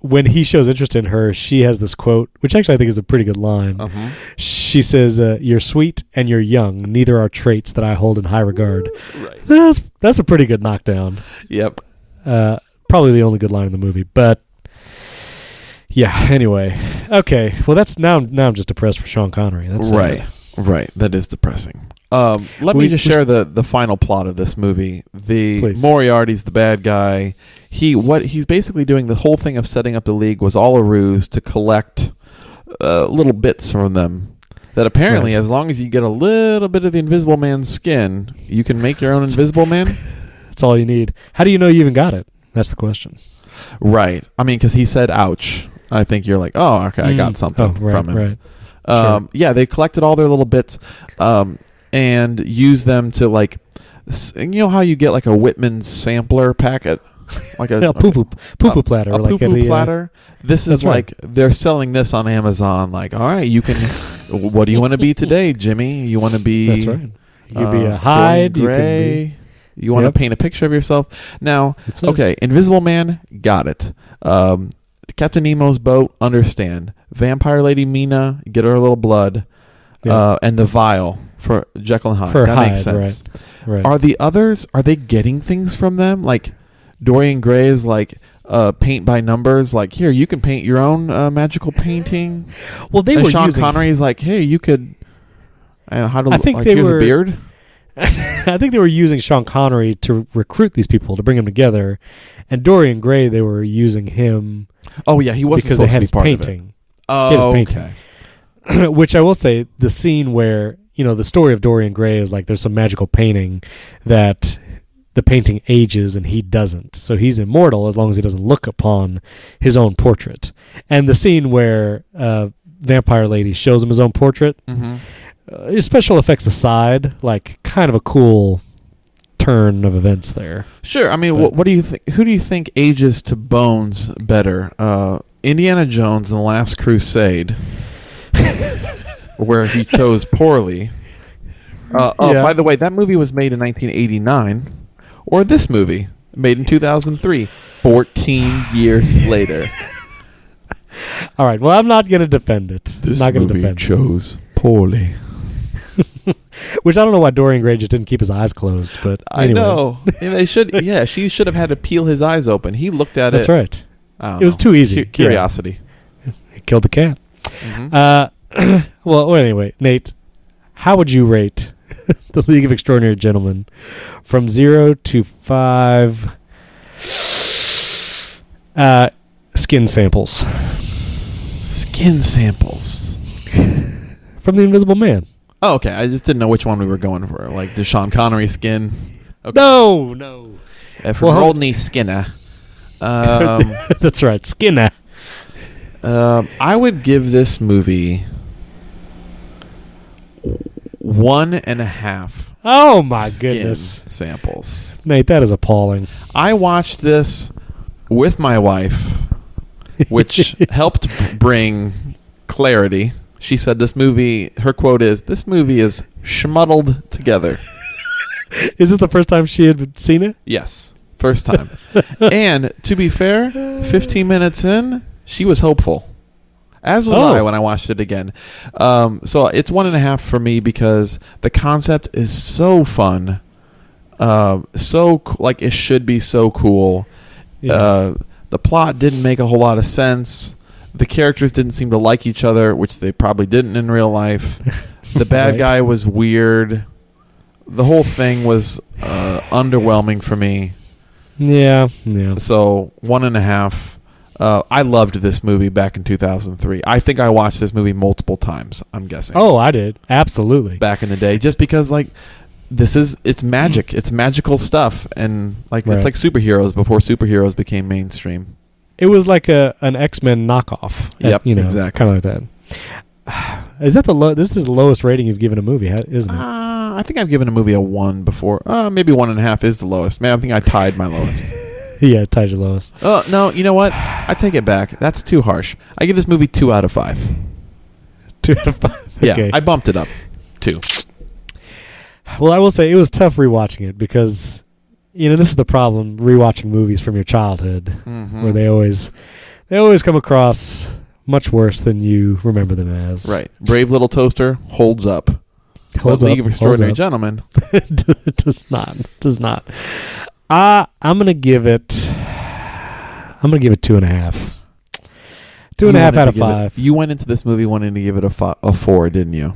when he shows interest in her, she has this quote, which actually I think is a pretty good line. Uh-huh. She says, uh, "You're sweet and you're young. Neither are traits that I hold in high regard." Right. That's that's a pretty good knockdown. Yep. Uh, probably the only good line in the movie, but yeah. Anyway, okay. Well, that's now. Now I'm just depressed for Sean Connery. That's uh, right. Right. That is depressing. Um, let We- me just share the, the final plot of this movie. The Please. Moriarty's the bad guy. He what he's basically doing the whole thing of setting up the league was all a ruse to collect uh, little bits from them. That apparently, Right. as long as you get a little bit of the Invisible Man's skin, you can make your own Invisible Man. [laughs] That's all you need. How do you know you even got it? That's the question. Right. I mean, because he said, "Ouch." I think you're like, "Oh, okay, I got Mm. something Oh, right, from him." Right. Um, Yeah, they collected all their little bits um, and used them to like, s- you know how you get like a Whitman sampler packet, [laughs] like a Yeah, poo poo poo poo platter. a like poo-poo the, uh, platter. This is that's right. like they're selling this on Amazon. Like, all right, you can. [laughs] what do you want to be today, Jimmy? You want to be? That's right. You could be uh, a Hyde. You could Gray. You want Yep. to paint a picture of yourself. Now. That's it. Okay, Invisible Man, got it. Um, Captain Nemo's boat, understand. Vampire Lady Mina, get her a little blood, Yeah. uh, and the vial for Jekyll and Hyde. For that makes sense. right. Are the others? Are they getting things from them? Like Dorian Gray is like uh, paint by numbers. Like here, you can paint your own uh, magical painting. [laughs] well, they and were Sean using. Connery is like, hey, you could. And how to? I think like, they were- a beard. [laughs] I think they were using Sean Connery to recruit these people to bring them together, and Dorian Gray they were using him Oh yeah, he wasn't because they had his part of it. painting. Oh, his painting. okay. [clears throat] Which I will say, the scene where you know the story of Dorian Gray is like there's some magical painting that the painting ages and he doesn't, so he's immortal as long as he doesn't look upon his own portrait. And the scene where uh, vampire lady shows him his own portrait. Mm-hmm. Uh, special effects aside, like kind of a cool turn of events there. Sure. I mean, But- what, do you think? Who do you think ages to Bones better? Uh, Indiana Jones and the Last Crusade, [laughs] where he chose poorly. Uh, oh, Yeah. by the way, that movie was made in 1989, or this movie made in 2003, 14 [sighs] years later. All right. Well, I'm not going to defend it. not going to defend it. chose poorly. [laughs] Which I don't know why Dorian Gray just didn't keep his eyes closed, but I know. And [laughs] they should. Yeah, she should have had to peel his eyes open. He looked at That's it. That's right. It was know. too easy. Cu- Yeah. curiosity. He killed the cat. Mhm. Uh, [clears throat] well, well, anyway, Nate, how would you rate [laughs] the League of Extraordinary Gentlemen from zero to five uh, skin samples Skin samples. from the Invisible Man? Oh, okay. I just didn't know which one we were going for. Like the Sean Connery skin. Okay. No, no, Uh, from Well, Rodney Skinner. [laughs] Um, that's right, Skinner. um, I would give this movie one and a half. Oh my skin goodness, Samples. Nate, that is appalling. I watched this with my wife, which [laughs] helped bring clarity. She said this movie, her quote is, this movie is schmuddled together. [laughs] Is this the first time she had seen it? Yes, first time. [laughs] and to be fair, 15 minutes in, she was hopeful. As was Oh. I when I watched it again. Um, so it's one and a half for me because the concept is so fun. Uh, so like it should be so cool. Uh, the plot didn't make a whole lot of sense. The characters didn't seem to like each other, which they probably didn't in real life. [laughs] The bad Right. guy was weird. The whole thing was uh, underwhelming for me. yeah, yeah. So one and a half. Uh, I loved this movie back in 2003. I think I watched this movie multiple times. I'm guessing. Oh, I did absolutely. back in the day, just because like this is it's magic. It's magical stuff, and like Right. it's like superheroes before superheroes became mainstream. It was like a an X Men knockoff. uh, Yep, you know, exactly. kind of like that. [sighs] Is that the low? This is the lowest rating you've given a movie, isn't it? Uh, I think I've given a movie a one before. Uh, maybe one and a half is the lowest. Man, I think I tied my lowest. [laughs] yeah, tied your lowest. Oh no, you know what? I take it back. That's too harsh. I give this movie two out of five. [laughs] Two out of five. [laughs] Yeah, Okay. I bumped it up. Two. well, I will say it was tough rewatching it because you know this is the problem rewatching movies from your childhood, Mm-hmm. where they always they always come across much worse than you remember them as. right. Brave little toaster holds up. Holds but up. League of Extraordinary. Gentlemen. [laughs] does not. Does not. Uh, I'm gonna give it. I'm gonna give it two and a half. Two and a half out of give it- five. you went into this movie wanting to give it a, fi- a four, didn't you?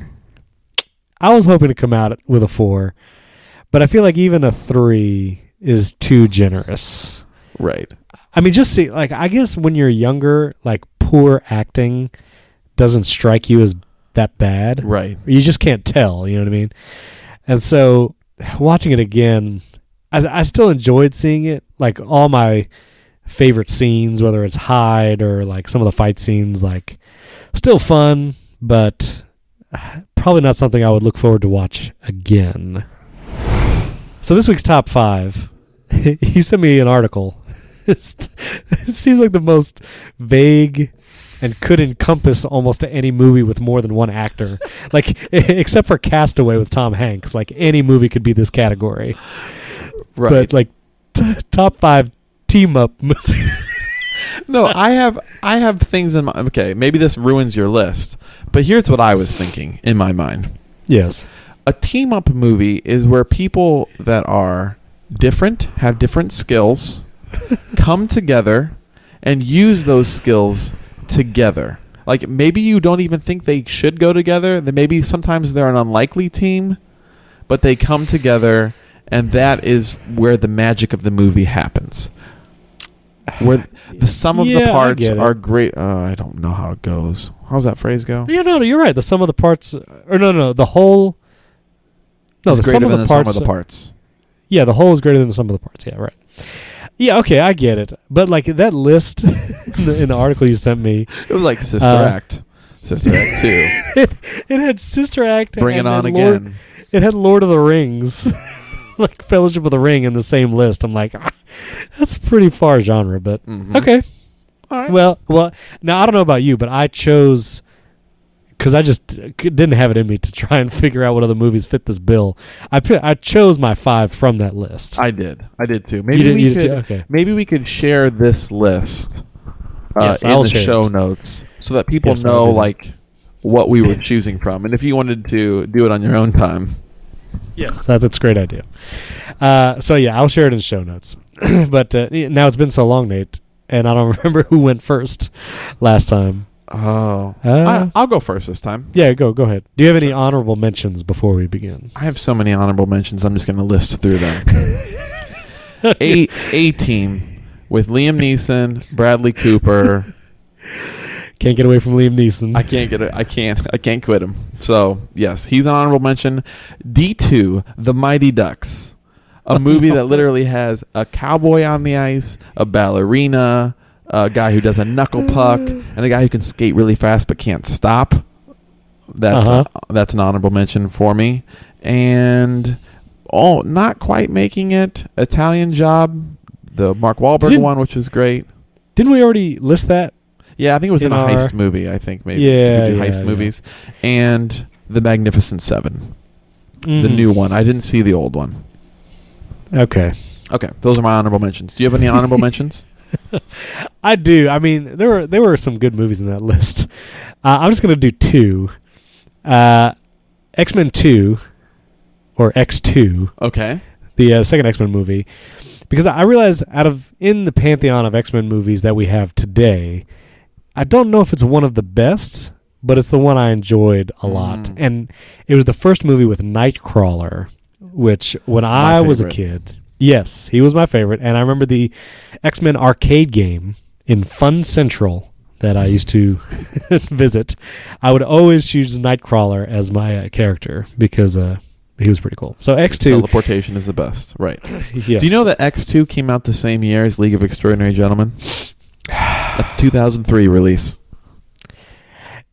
I was hoping to come out with a four, but I feel like even a three is too generous. Right. I mean, just see, like, I guess when you're younger, like, poor acting doesn't strike you as that bad. Right. You just can't tell, you know what I mean? And so watching it again, I, I still enjoyed seeing it. Like all my favorite scenes, whether it's Hyde or like some of the fight scenes, like still fun, but uh, probably not something I would look forward to watch again. So this week's top five, [laughs] he sent me an article. [laughs] It seems like the most vague and could encompass almost any movie with more than one actor. [laughs] Like except for Castaway with Tom Hanks, like any movie could be this category. Right. But like t- top 5 team up movies. no, I have I have things in my okay, maybe this ruins your list. But here's what I was thinking in my mind. yes. A team up movie is where people that are different, have different skills, [laughs] come together and use those skills together. Like maybe you don't even think they should go together. Then maybe sometimes they're an unlikely team, but they come together and that is where the magic of the movie happens. Where [sighs] the sum of Yeah, the parts are great. Uh, I don't know how it goes. How's that phrase go? Yeah, no, no, you're right. The sum of the parts or no, no, the whole No, the greater sum of than the sum parts of the parts. Yeah, the whole is greater than the sum of the parts. Yeah, right. Yeah, okay, I get it. But like that list [laughs] in, the, in the article you sent me, [laughs] It was like Sister Uh, Act. Sister Act two. [laughs] it, it had Sister Act. Bring it on Lord- again. it had Lord of the Rings, like Fellowship of the Ring in the same list. I'm like, ah, that's pretty far genre, but Mhm. okay. All right. Well, well. Now I don't know about you, but I chose because I just didn't have it in me to try and figure out what other movies fit this bill. I I chose my five from that list. I did. I did too. you Maybe did, we you did could. too? Okay. Maybe we could share this list uh, Yes, in I'll the show it. notes so that people Yes, know like what we were choosing from, and if you wanted to do it on your own time. Yes, that, that's a great idea. Uh, so yeah, I'll share it in the show notes. [clears throat] but uh, now it's been so long, Nate, and I don't [laughs] remember who went first last time. Oh, Uh, I, I'll go first this time. Yeah, go go ahead. Do you have any honorable mentions before we begin? I have so many honorable mentions. I'm just going to list through them. [laughs] a A team with Liam Neeson, Bradley Cooper. Can't get away from Liam Neeson. I can't get it. I can't. I can't quit him. So yes, he's an honorable mention. D two, The Mighty Ducks, a movie that literally has a cowboy on the ice, a ballerina, a guy who does a knuckle puck, and a guy who can skate really fast but can't stop. That's Uh-huh. that's an honorable mention for me. And oh, not quite making it. Italian Job, the Mark Wahlberg Didn't- one, which was great. Didn't we already list that? Yeah, I think it was in, In a our- heist movie. I think maybe Yeah, we do yeah, heist yeah. movies, and the Magnificent Seven, the Mhm. new one. I didn't see the old one. Okay. Okay, those are my honorable mentions. Do you have any honorable [laughs] mentions? [laughs] I do. I mean, there were there were some good movies in that list. Uh, I'm just gonna do two. Uh, X Men Two, or X Two, Okay. the uh, second X Men movie, because I realize out of in the pantheon of X Men movies that we have today, I don't know if it's one of the best, but it's the one I enjoyed a lot, Mm. and it was the first movie with Nightcrawler, which when I was a kid, yes, he was my favorite, and I remember the X Men arcade game in Fun Central that I used to [laughs] visit. I would always choose Nightcrawler as my uh, character because uh, he was pretty cool. So X two, Teleportation is the best. Right. yes. [clears throat] Do you know that X two came out the same year as League of Extraordinary Gentlemen? [sighs] That's 2003 release.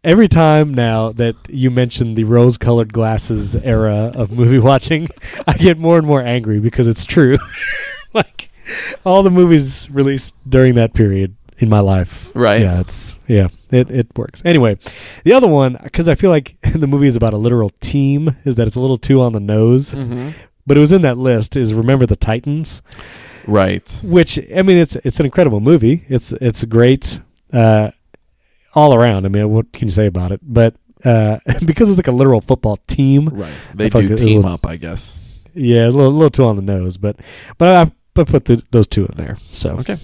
Every time now that you mention the rose-colored glasses era of movie watching, [laughs] I get more and more angry because it's true. [laughs] like all the movies released during that period in my life. Right. Yeah, it's yeah, it it works. Anyway, the other one because I feel like [laughs] the movie is about a literal team is that it's a little too on the nose, Mm-hmm. but it was in that list is Remember the Titans, Right. which I mean it's it's an incredible movie. It's it's great uh, all around. I mean, what can you say about it? But uh, [laughs] because it's like a literal football team, Right. They do like team was- up, I guess. yeah, a little, little too on the nose. But but I, I put the, those two in there. So Okay.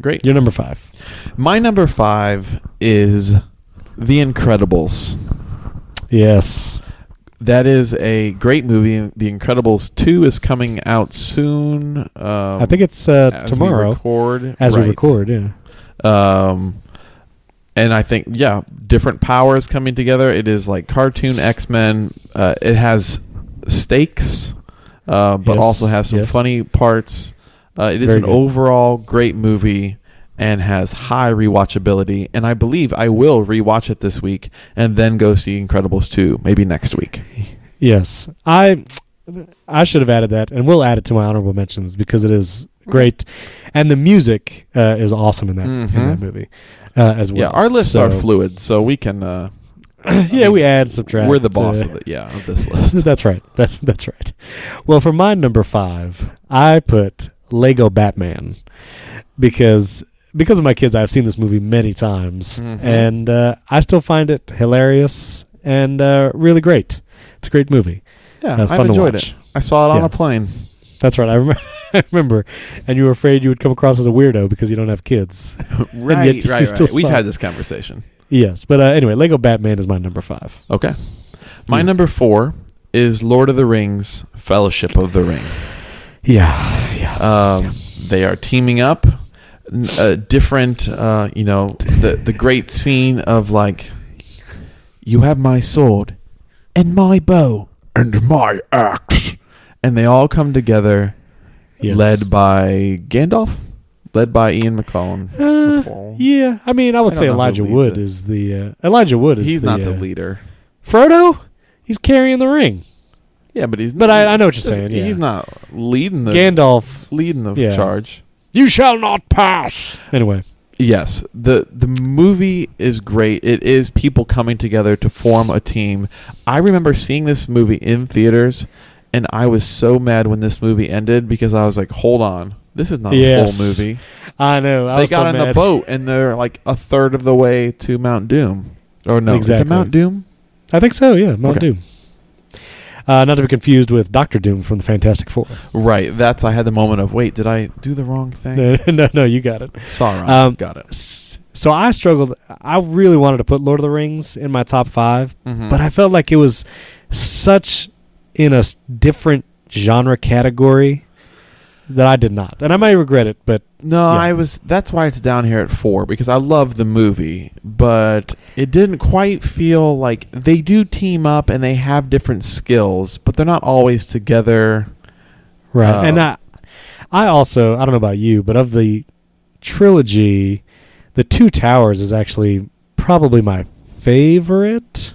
Great. you're number five. My number five is The Incredibles. Yes. That is a great movie. The Incredibles 2 is coming out soon. Um, I think it's uh, as we tomorrow record. as we record. Yeah. Um, and I think, yeah, different powers coming together. It is like cartoon X Men. Uh, it has stakes, uh, but Yes, also has some yes. funny parts. Uh, it is Very an good. overall great movie and has high rewatchability. And I believe I will rewatch it this week and then go see Incredibles 2 maybe next week. Yes, I I should have added that, and we'll add it to my honorable mentions because it is great, and the music uh, is awesome in that in Mhm. that movie uh, as well. yeah, our lists So- are fluid, so we can. Uh, [laughs] yeah, we add subtract. we're the boss uh, of it. Yeah, of this list. [laughs] that's right. That's that's right. Well, for my number five, I put Lego Batman because because of my kids, I've seen this movie many times, Mhm. and uh, I still find it hilarious and uh, really great. It's a great movie. Yeah, I've to enjoyed it. I saw it on Yeah. a plane. That's right. I remember. [laughs] [laughs] I remember, and you were afraid you would come across as a weirdo because you don't have kids. [laughs] right, yet right. We've had this conversation. yes, but uh, anyway, Lego Batman is my number five. Okay. My Yeah. number four is Lord of the Rings: Fellowship of the Ring. Yeah, yeah. Um, they are teaming up. A different, uh, you know, the the great scene of like, you have my sword, and my bow, and my axe, and they all come together, Yes. led by Gandalf. led by Ian McKellen. Uh, yeah, I mean, I would I say don't know who Elijah Wood it. is the uh, Elijah Wood is He's the, not the uh, leader. Frodo. He's carrying the ring, Yeah, but he's. but I, I know what you're saying. Yeah, He's not leading the Gandalf. leading the Yeah. charge. You shall not pass. Anyway, Yes, the the movie is great. It is people coming together to form a team. I remember seeing this movie in theaters, and I was so mad when this movie ended because I was like, "Hold on, this is not a full movie." I know. I they got so in the boat and they're like a third of the way to Mount Doom. Or no, is Exactly. it Mount Doom? I think so. Yeah, Mount Okay. Doom. Uh, not to be confused with Doctor Doom from the Fantastic Four. Right. That's I had the moment of wait, did I do the wrong thing? No, [laughs] no, no, you got it. Sauron. Um, got it. So I struggled. I really wanted to put Lord of the Rings in my top five, Mhm. but I felt like it was such in a different genre category that I did not, and I might regret it. But No, Yeah. I was. That's why it's down here at four because I love the movie, but it didn't quite feel like they do team up and they have different skills, but they're not always together. right, Uh, and I, I also I don't know about you, but of the trilogy, the Two Towers is actually probably my favorite.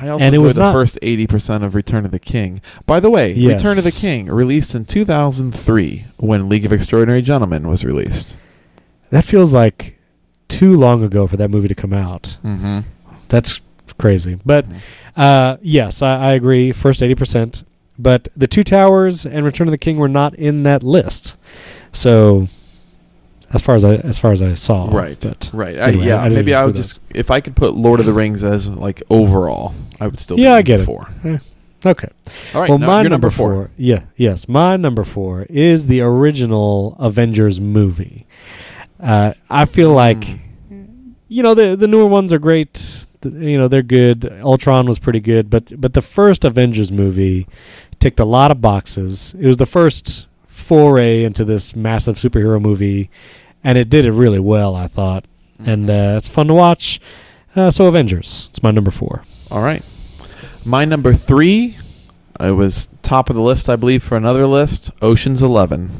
I also And it was the first eighty percent of Return of the King. By the way, Yes. Return of the King released in two thousand three when League of Extraordinary Gentlemen was released. That feels like too long ago for that movie to come out. Mm-hmm. That's crazy. But uh, yes, I, I agree. First eighty percent, but the Two Towers and Return of the King were not in that list. So, as far as I as far as I saw, Right. But Right. Anyway, I, yeah. I maybe I would just if I could put Lord of the Rings as like overall, I would still. Yeah, I get it. four. okay. All right. well, now my number, number four. Yeah. Yes, my number four is the original Avengers movie. Uh, I feel like Mm. you know the the newer ones are great. The- you know they're good. Ultron was pretty good, but but the first Avengers movie ticked a lot of boxes. It was the first foray into this massive superhero movie, and it did it really well. I thought, and Mm-hmm. uh, it's fun to watch. Uh, so Avengers, it's my number four. All right. My number three, it was top of the list, I believe, for another list. Ocean's Eleven.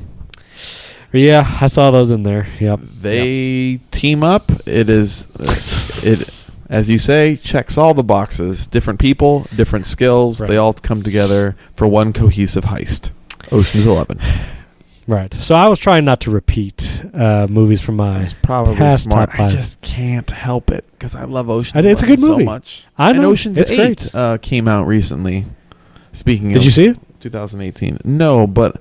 Yeah, I saw those in there. Yep. They team up. It is, it [laughs] as you say, checks all the boxes. Different people, different skills. Right. They all come together for one cohesive heist. Ocean's Eleven. Right. So I was trying not to repeat uh, movies from my. It's probably past smart. top I just can't help it because I love Ocean's. I think it's a good movie. so much. I and know Ocean's it's Eight great. Uh, came out recently. Speaking Did of you see it? 2018, no, but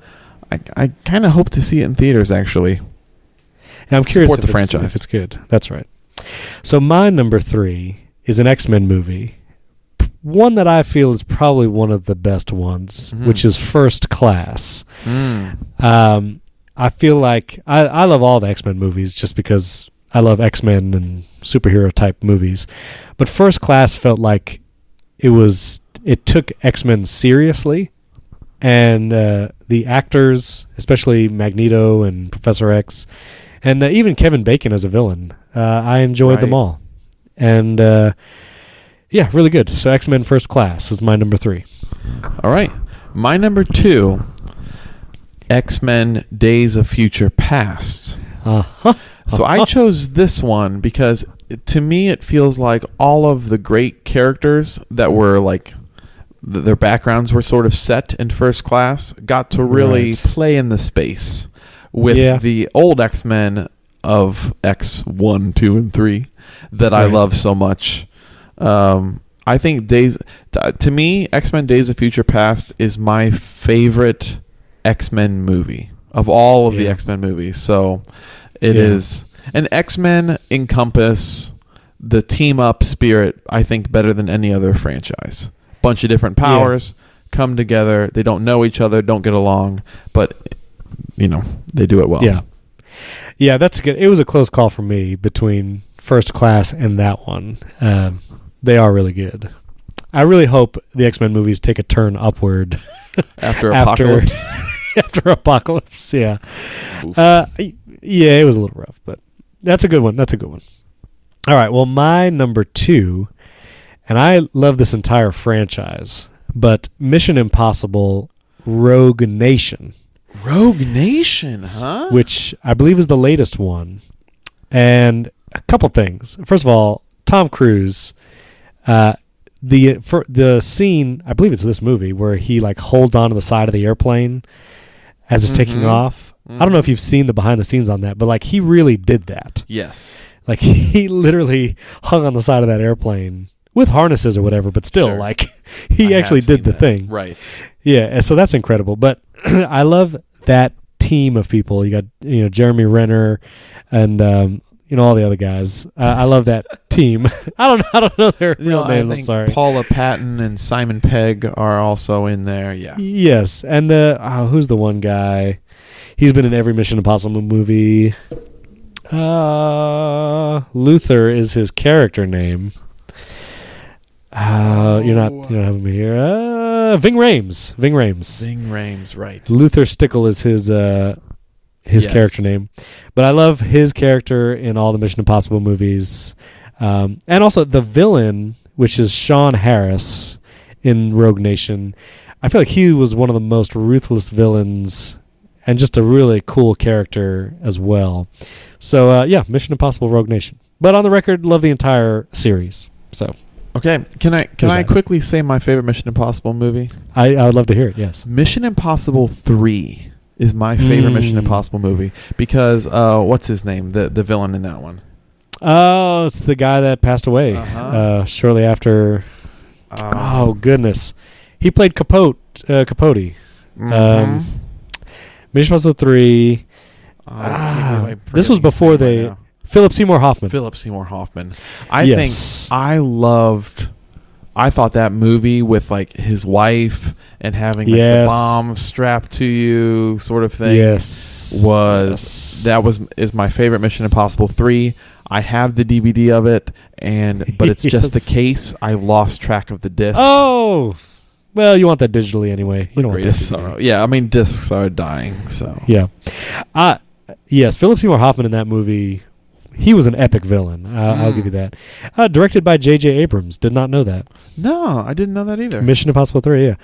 I, I kind of hope to see it in theaters. Actually, And I'm curious Support if the it's, franchise. if it's good. That's right. So my number three is an X Men movie, one that I feel is probably one of the best ones, Mhm. which is First Class. mm. Um, I feel like I, I love all the X Men movies just because I love X Men and superhero type movies, but First Class felt like it was it took X Men seriously, and uh, the actors, especially Magneto and Professor X, and uh, even Kevin Bacon as a villain, uh, I enjoyed them all, and uh, yeah, really good. So X Men First Class is my number three. all right. My number two, X Men: Days of Future Past. Uh huh. So I chose this one because to me it feels like all of the great characters that were like th- their backgrounds were sort of set in first class got to really Right. play in the space with Yeah. the old X-Men of X1, 2 and 3 that I love so much. Um I think Days to me X-Men Days of Future Past is my favorite X-Men movie of all of the X-Men movies. So it is Yeah. and X-Men encompass the team up spirit I think better than any other franchise. Bunch of different powers come together. They don't know each other, don't get along, but you know, they do it well. Yeah. Yeah, that's good. It was a close call for me between First Class and that one. Um, they are really good. I really hope the X Men movies take a turn upward After [laughs] After- Apocalypse. [laughs] after Apocalypse. Yeah. Uh, yeah, it was a little rough, but that's a good one. That's a good one. All right. Well, my number two, and I love this entire franchise, but Mission Impossible Rogue Nation. Rogue Nation, huh? which I believe is the latest one. And a couple things. First of all, Tom Cruise, uh, the for the scene, I believe it's this movie where he like holds on to the side of the airplane as it's taking Mhm. off. I don't know if you've seen the behind the scenes on that, but like he really did that. Yes. Like [laughs] he literally hung on the side of that airplane with harnesses or whatever, but still, Sure. like [laughs] he I actually did the that. thing. Right. Yeah, and so that's incredible. But [clears throat] I love that team of people. You got you know Jeremy Renner and um, you know all the other guys. Uh, I love that [laughs] team. [laughs] I don't I don't know their real I names. I'm think sorry. Paula Patton and Simon Pegg are also in there. Yeah. Yes, and uh, oh, who's the one guy? He's been in every Mission Impossible movie. Uh, Luther is his character name. Uh, you're not you don't have him here. Uh, Ving Rhames. Ving Rhames. Ving Rhames, right. Luther Stickell is his uh his Yes. character name. But I love his character in all the Mission Impossible movies. Um, and also the villain, which is Sean Harris in Rogue Nation. I feel like he was one of the most ruthless villains and just a really cool character as well. So uh, yeah, Mission Impossible Rogue Nation. But on the record, love the entire series. So Okay, can I can There's I that. quickly say my favorite Mission Impossible movie? I, I would love to hear it, yes. Mission Impossible Three is my favorite Mission Mm. Impossible movie because uh, what's his name? The the villain in that one. Oh, it's the guy that passed away Uh-huh. uh, shortly after Um, Oh goodness, he played Capote. Uh, Capote. mhm. um, Mission Impossible Three. Oh, ah, this was before they- right. Philip Seymour Hoffman. Philip Seymour Hoffman. I yes. think I loved. I thought that movie with like his wife and having like the bomb strapped to you, sort of thing. yes was Yes. that was is my favorite Mission Impossible three. I have the DVD of it, and but it's [laughs] just the case. I've lost track of the disc. Oh, well, you want that digitally anyway. You don't want that Greatest digitally. sorrow. Yeah, I mean discs are dying. So Yeah. Uh, yes, Philip Seymour Hoffman in that movie. He was an epic villain. Uh, I'll Mm. give you that. Uh, directed by J.J. Abrams. Did not know that. no, I didn't know that either. Mission Impossible Three, yeah.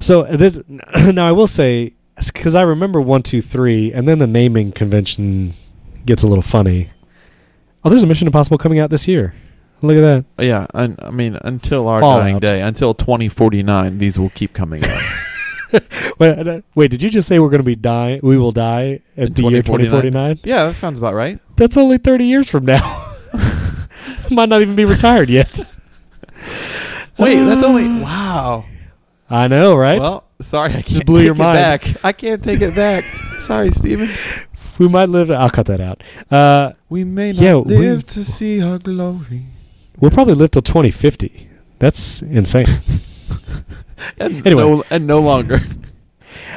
So this [clears throat] now I will say because I remember one, two, three, and then the naming convention gets a little funny. Oh, there's a Mission Impossible coming out this year. Look at that. yeah, I, I mean until our Fallout. dying day, until 2049, these will keep coming out. [laughs] [laughs] Wait, uh, did you just say we're going to be die? We will die at In the year 2049? 2049? yeah, that sounds about right. That's only 30 years from now. [laughs] Might not even be retired yet. [laughs] Wait, that's only [sighs] wow. I know, right? Well, sorry, I can't blew take your it mind. back. I can't take it back. sorry, Stephen. we might live. I'll cut that out. Uh, We may not Yeah, we- live to see her glory. we'll probably live till 2050. That's insane. And Anyway. no, and no longer. [laughs]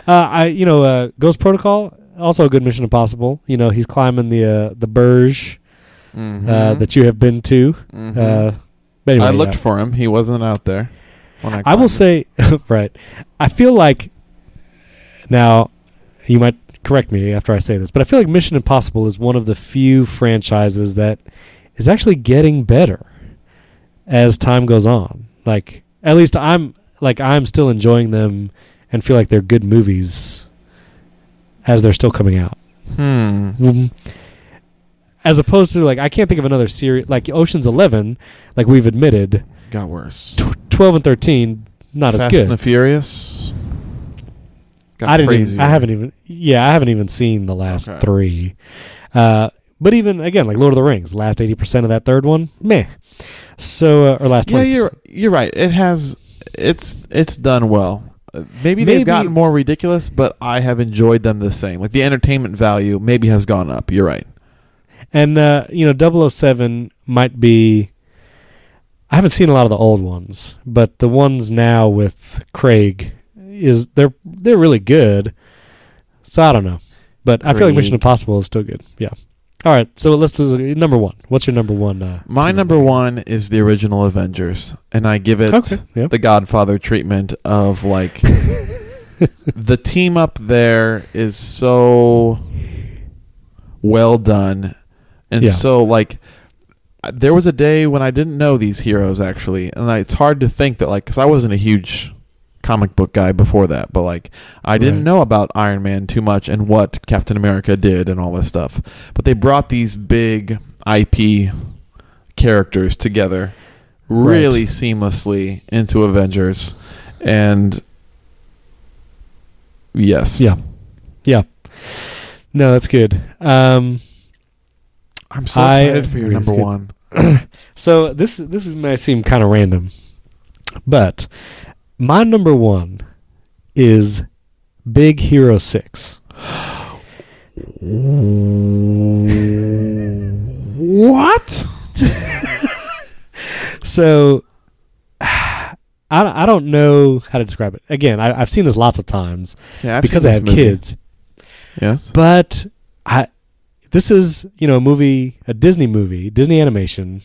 Uh, I, you know, uh, Ghost Protocol, also a good Mission Impossible. You know, he's climbing the uh, the Burj uh, that you have been to. Mhm. Uh, anyway, I looked yeah. for him. He wasn't out there. I, I will climbed say, [laughs] right. I feel like now you might correct me after I say this, but I feel like Mission Impossible is one of the few franchises that is actually getting better as time goes on. Like at least I'm like I'm still enjoying them and feel like they're good movies as they're still coming out. Hmm. Mm. As opposed to like I can't think of another series like Ocean's 11 like we've admitted Got worse. tw- 12 and 13 not Fast as good. Fast and the Furious. Got I didn't. Even. I haven't even. Yeah, I haven't even seen the last Okay. three. Uh, but even again, like Lord of the Rings, last eighty percent of that third one, meh. So uh, or last Yeah, 20%. you're you're right. It has. It's it's done well. Maybe, Maybe- they've gotten more ridiculous, but I have enjoyed them the same. Like the entertainment value maybe has gone up. You're right. and uh, you know 007 might be. I haven't seen a lot of the old ones, but the ones now with Craig is they're they're really good. So I don't know, but I feel like Mission Craig. Impossible is still good. Yeah. All right, so let's do number one. What's your number one? Uh, My number one is the original Avengers, and I give it Okay. The Godfather treatment of like [laughs] the team up there is so well done, and Yeah. so like there was a day when I didn't know these heroes actually, and I, it's hard to think that like because I wasn't a huge comic book guy before that, but like I didn't Right. know about Iron Man too much and what Captain America did and all this stuff. But they brought these big IP characters together really seamlessly into Avengers, and yes, Yeah. Yeah. No, that's good. Um, I'm so I excited for your number one. [clears throat] so this this is may seem kind of random, but my number one is Big Hero Six. What? [laughs] So I, I don't know how to describe it. Again, I, I've seen this lots of times Yeah, because I have movie. kids. Yes. But I this is, you know, a movie, a Disney movie, Disney animation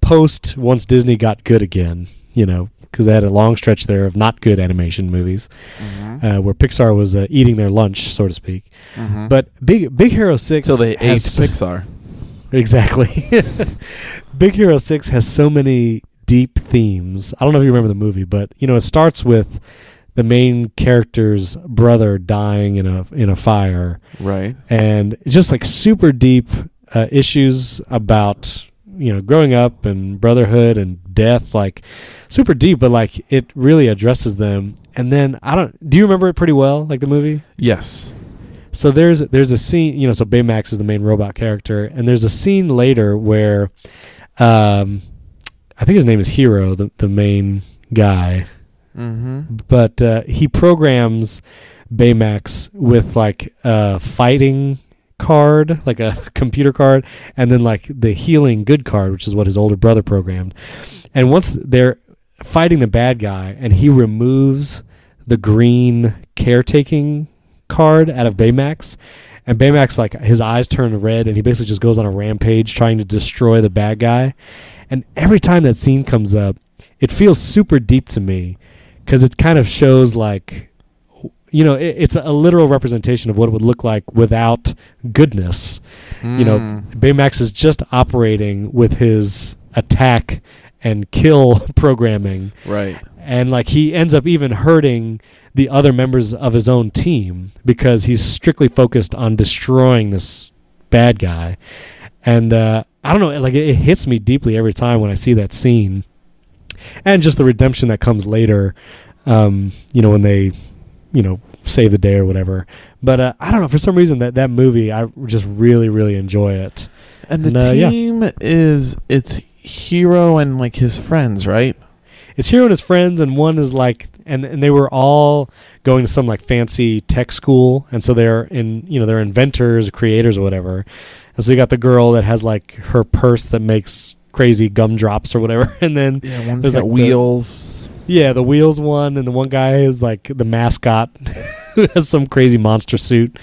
post once Disney got good again, you know, because they had a long stretch there of not good animation movies uh, where Pixar was uh, eating their lunch, so to speak. Mhm. But Big Big Hero 6 Till they ate has [laughs] Pixar. Exactly. [laughs] Big Hero 6 has so many deep themes. I don't know if you remember the movie, but you know, it starts with the main character's brother dying in a in a fire Right. and just like super deep uh, issues about you know growing up and brotherhood and death like super deep but like it really addresses them and then i don't do you remember it pretty well like the movie Yes. so there's there's a scene you know so baymax is the main robot character and there's a scene later where um i think his name is hero the, the main guy Mm-hmm. but uh, he programs Baymax with like a fighting card, like a [laughs] computer card, and then like the healing good card, which is what his older brother programmed. And once they're fighting the bad guy, and he removes the green caretaking card out of Baymax, and Baymax like his eyes turn red, and he basically just goes on a rampage trying to destroy the bad guy. And every time that scene comes up, it feels super deep to me because it kind of shows like you know it, it's a literal representation of what it would look like without goodness you know Mm. baymax is just operating with his attack and kill [laughs] programming Right. and like he ends up even hurting the other members of his own team because he's strictly focused on destroying this bad guy and uh, i don't know like it, it hits me deeply every time when i see that scene and just the redemption that comes later um, you know when they you know save the day or whatever but uh, i don't know for some reason that that movie i just really really enjoy it And the And, uh, yeah. team is it's Hero and like his friends, right? it's hero and his friends and one is like and, and they were all going to some like fancy tech school and so they're in you know they're inventors creators or whatever and so you got the girl that has like her purse that makes crazy gumdrops or whatever [laughs] and then Yeah, one's There's, got like, the- wheels. Yeah the wheels one and the one guy is like the mascot. [laughs] Who has some crazy monster suit.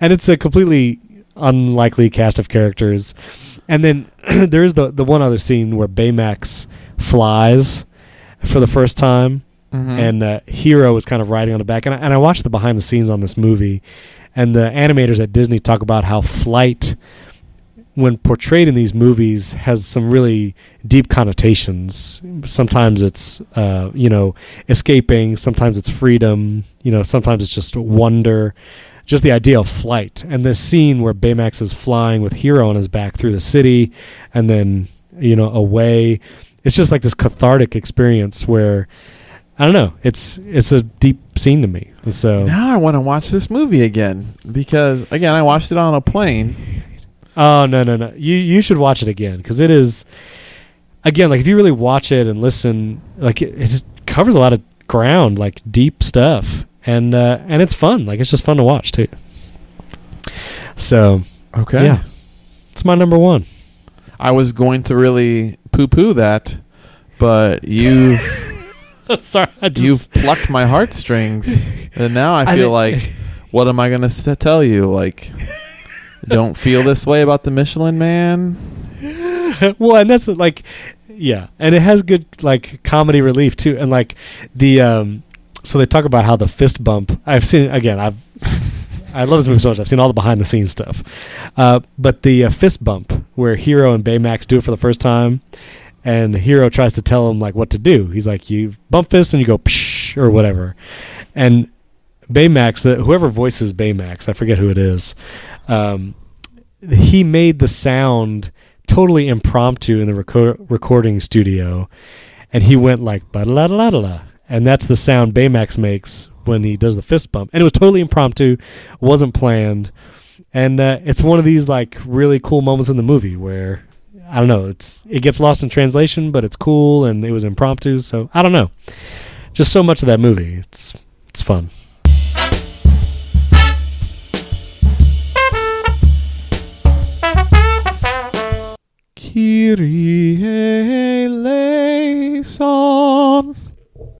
And it's a completely unlikely cast of characters. And then [clears throat] there's the the one other scene where baymax flies for the first time. Mhm. and uh, Hero is kind of riding on the back. And I, and I watched the behind the scenes on this movie, and the animators at Disney talk about how flight, when portrayed in these movies, has some really deep connotations. Sometimes it's uh, you know escaping, sometimes it's freedom, you know, sometimes it's just wonder. Just the idea of flight and this scene where Baymax is flying with Hero on his back through the city, and then you know away. It's just like this cathartic experience where I don't know. It's it's a deep scene to me. So now I want to watch this movie again because again I watched it on a plane. Oh no no no you you should watch it again because it is again like if you really watch it and listen like it, it covers a lot of ground like deep stuff and uh, and it's fun like it's just fun to watch too. So Okay. yeah, it's my number one. I was going to really poo-poo that, but you [laughs] Sorry, I just, you've plucked my heartstrings, [laughs] and now I I feel didn't- like what am I going to tell you? Like, don't feel this way about the Michelin Man. [laughs] well, and that's like, yeah, and it has good like comedy relief too, and like the um, so they talk about how the fist bump. I've seen again. I've [laughs] I love this movie so much. I've seen all the behind the scenes stuff, uh, but the uh, fist bump where Hero and Baymax do it for the first time, and Hero tries to tell him like what to do. He's like, you bump fist and you go, psh, or whatever. And Baymax, the, whoever voices Baymax, I forget who it is, um, he made the sound totally impromptu in the reco- recording studio, and he went like ba la la la, and that's the sound Baymax makes when he does the fist bump, and it was totally impromptu, wasn't planned, and uh, it's one of these like really cool moments in the movie where I don't know, it's it gets lost in translation, but it's cool and it was impromptu, so I don't know, just so much of that movie, it's it's fun. Kyrie eleison.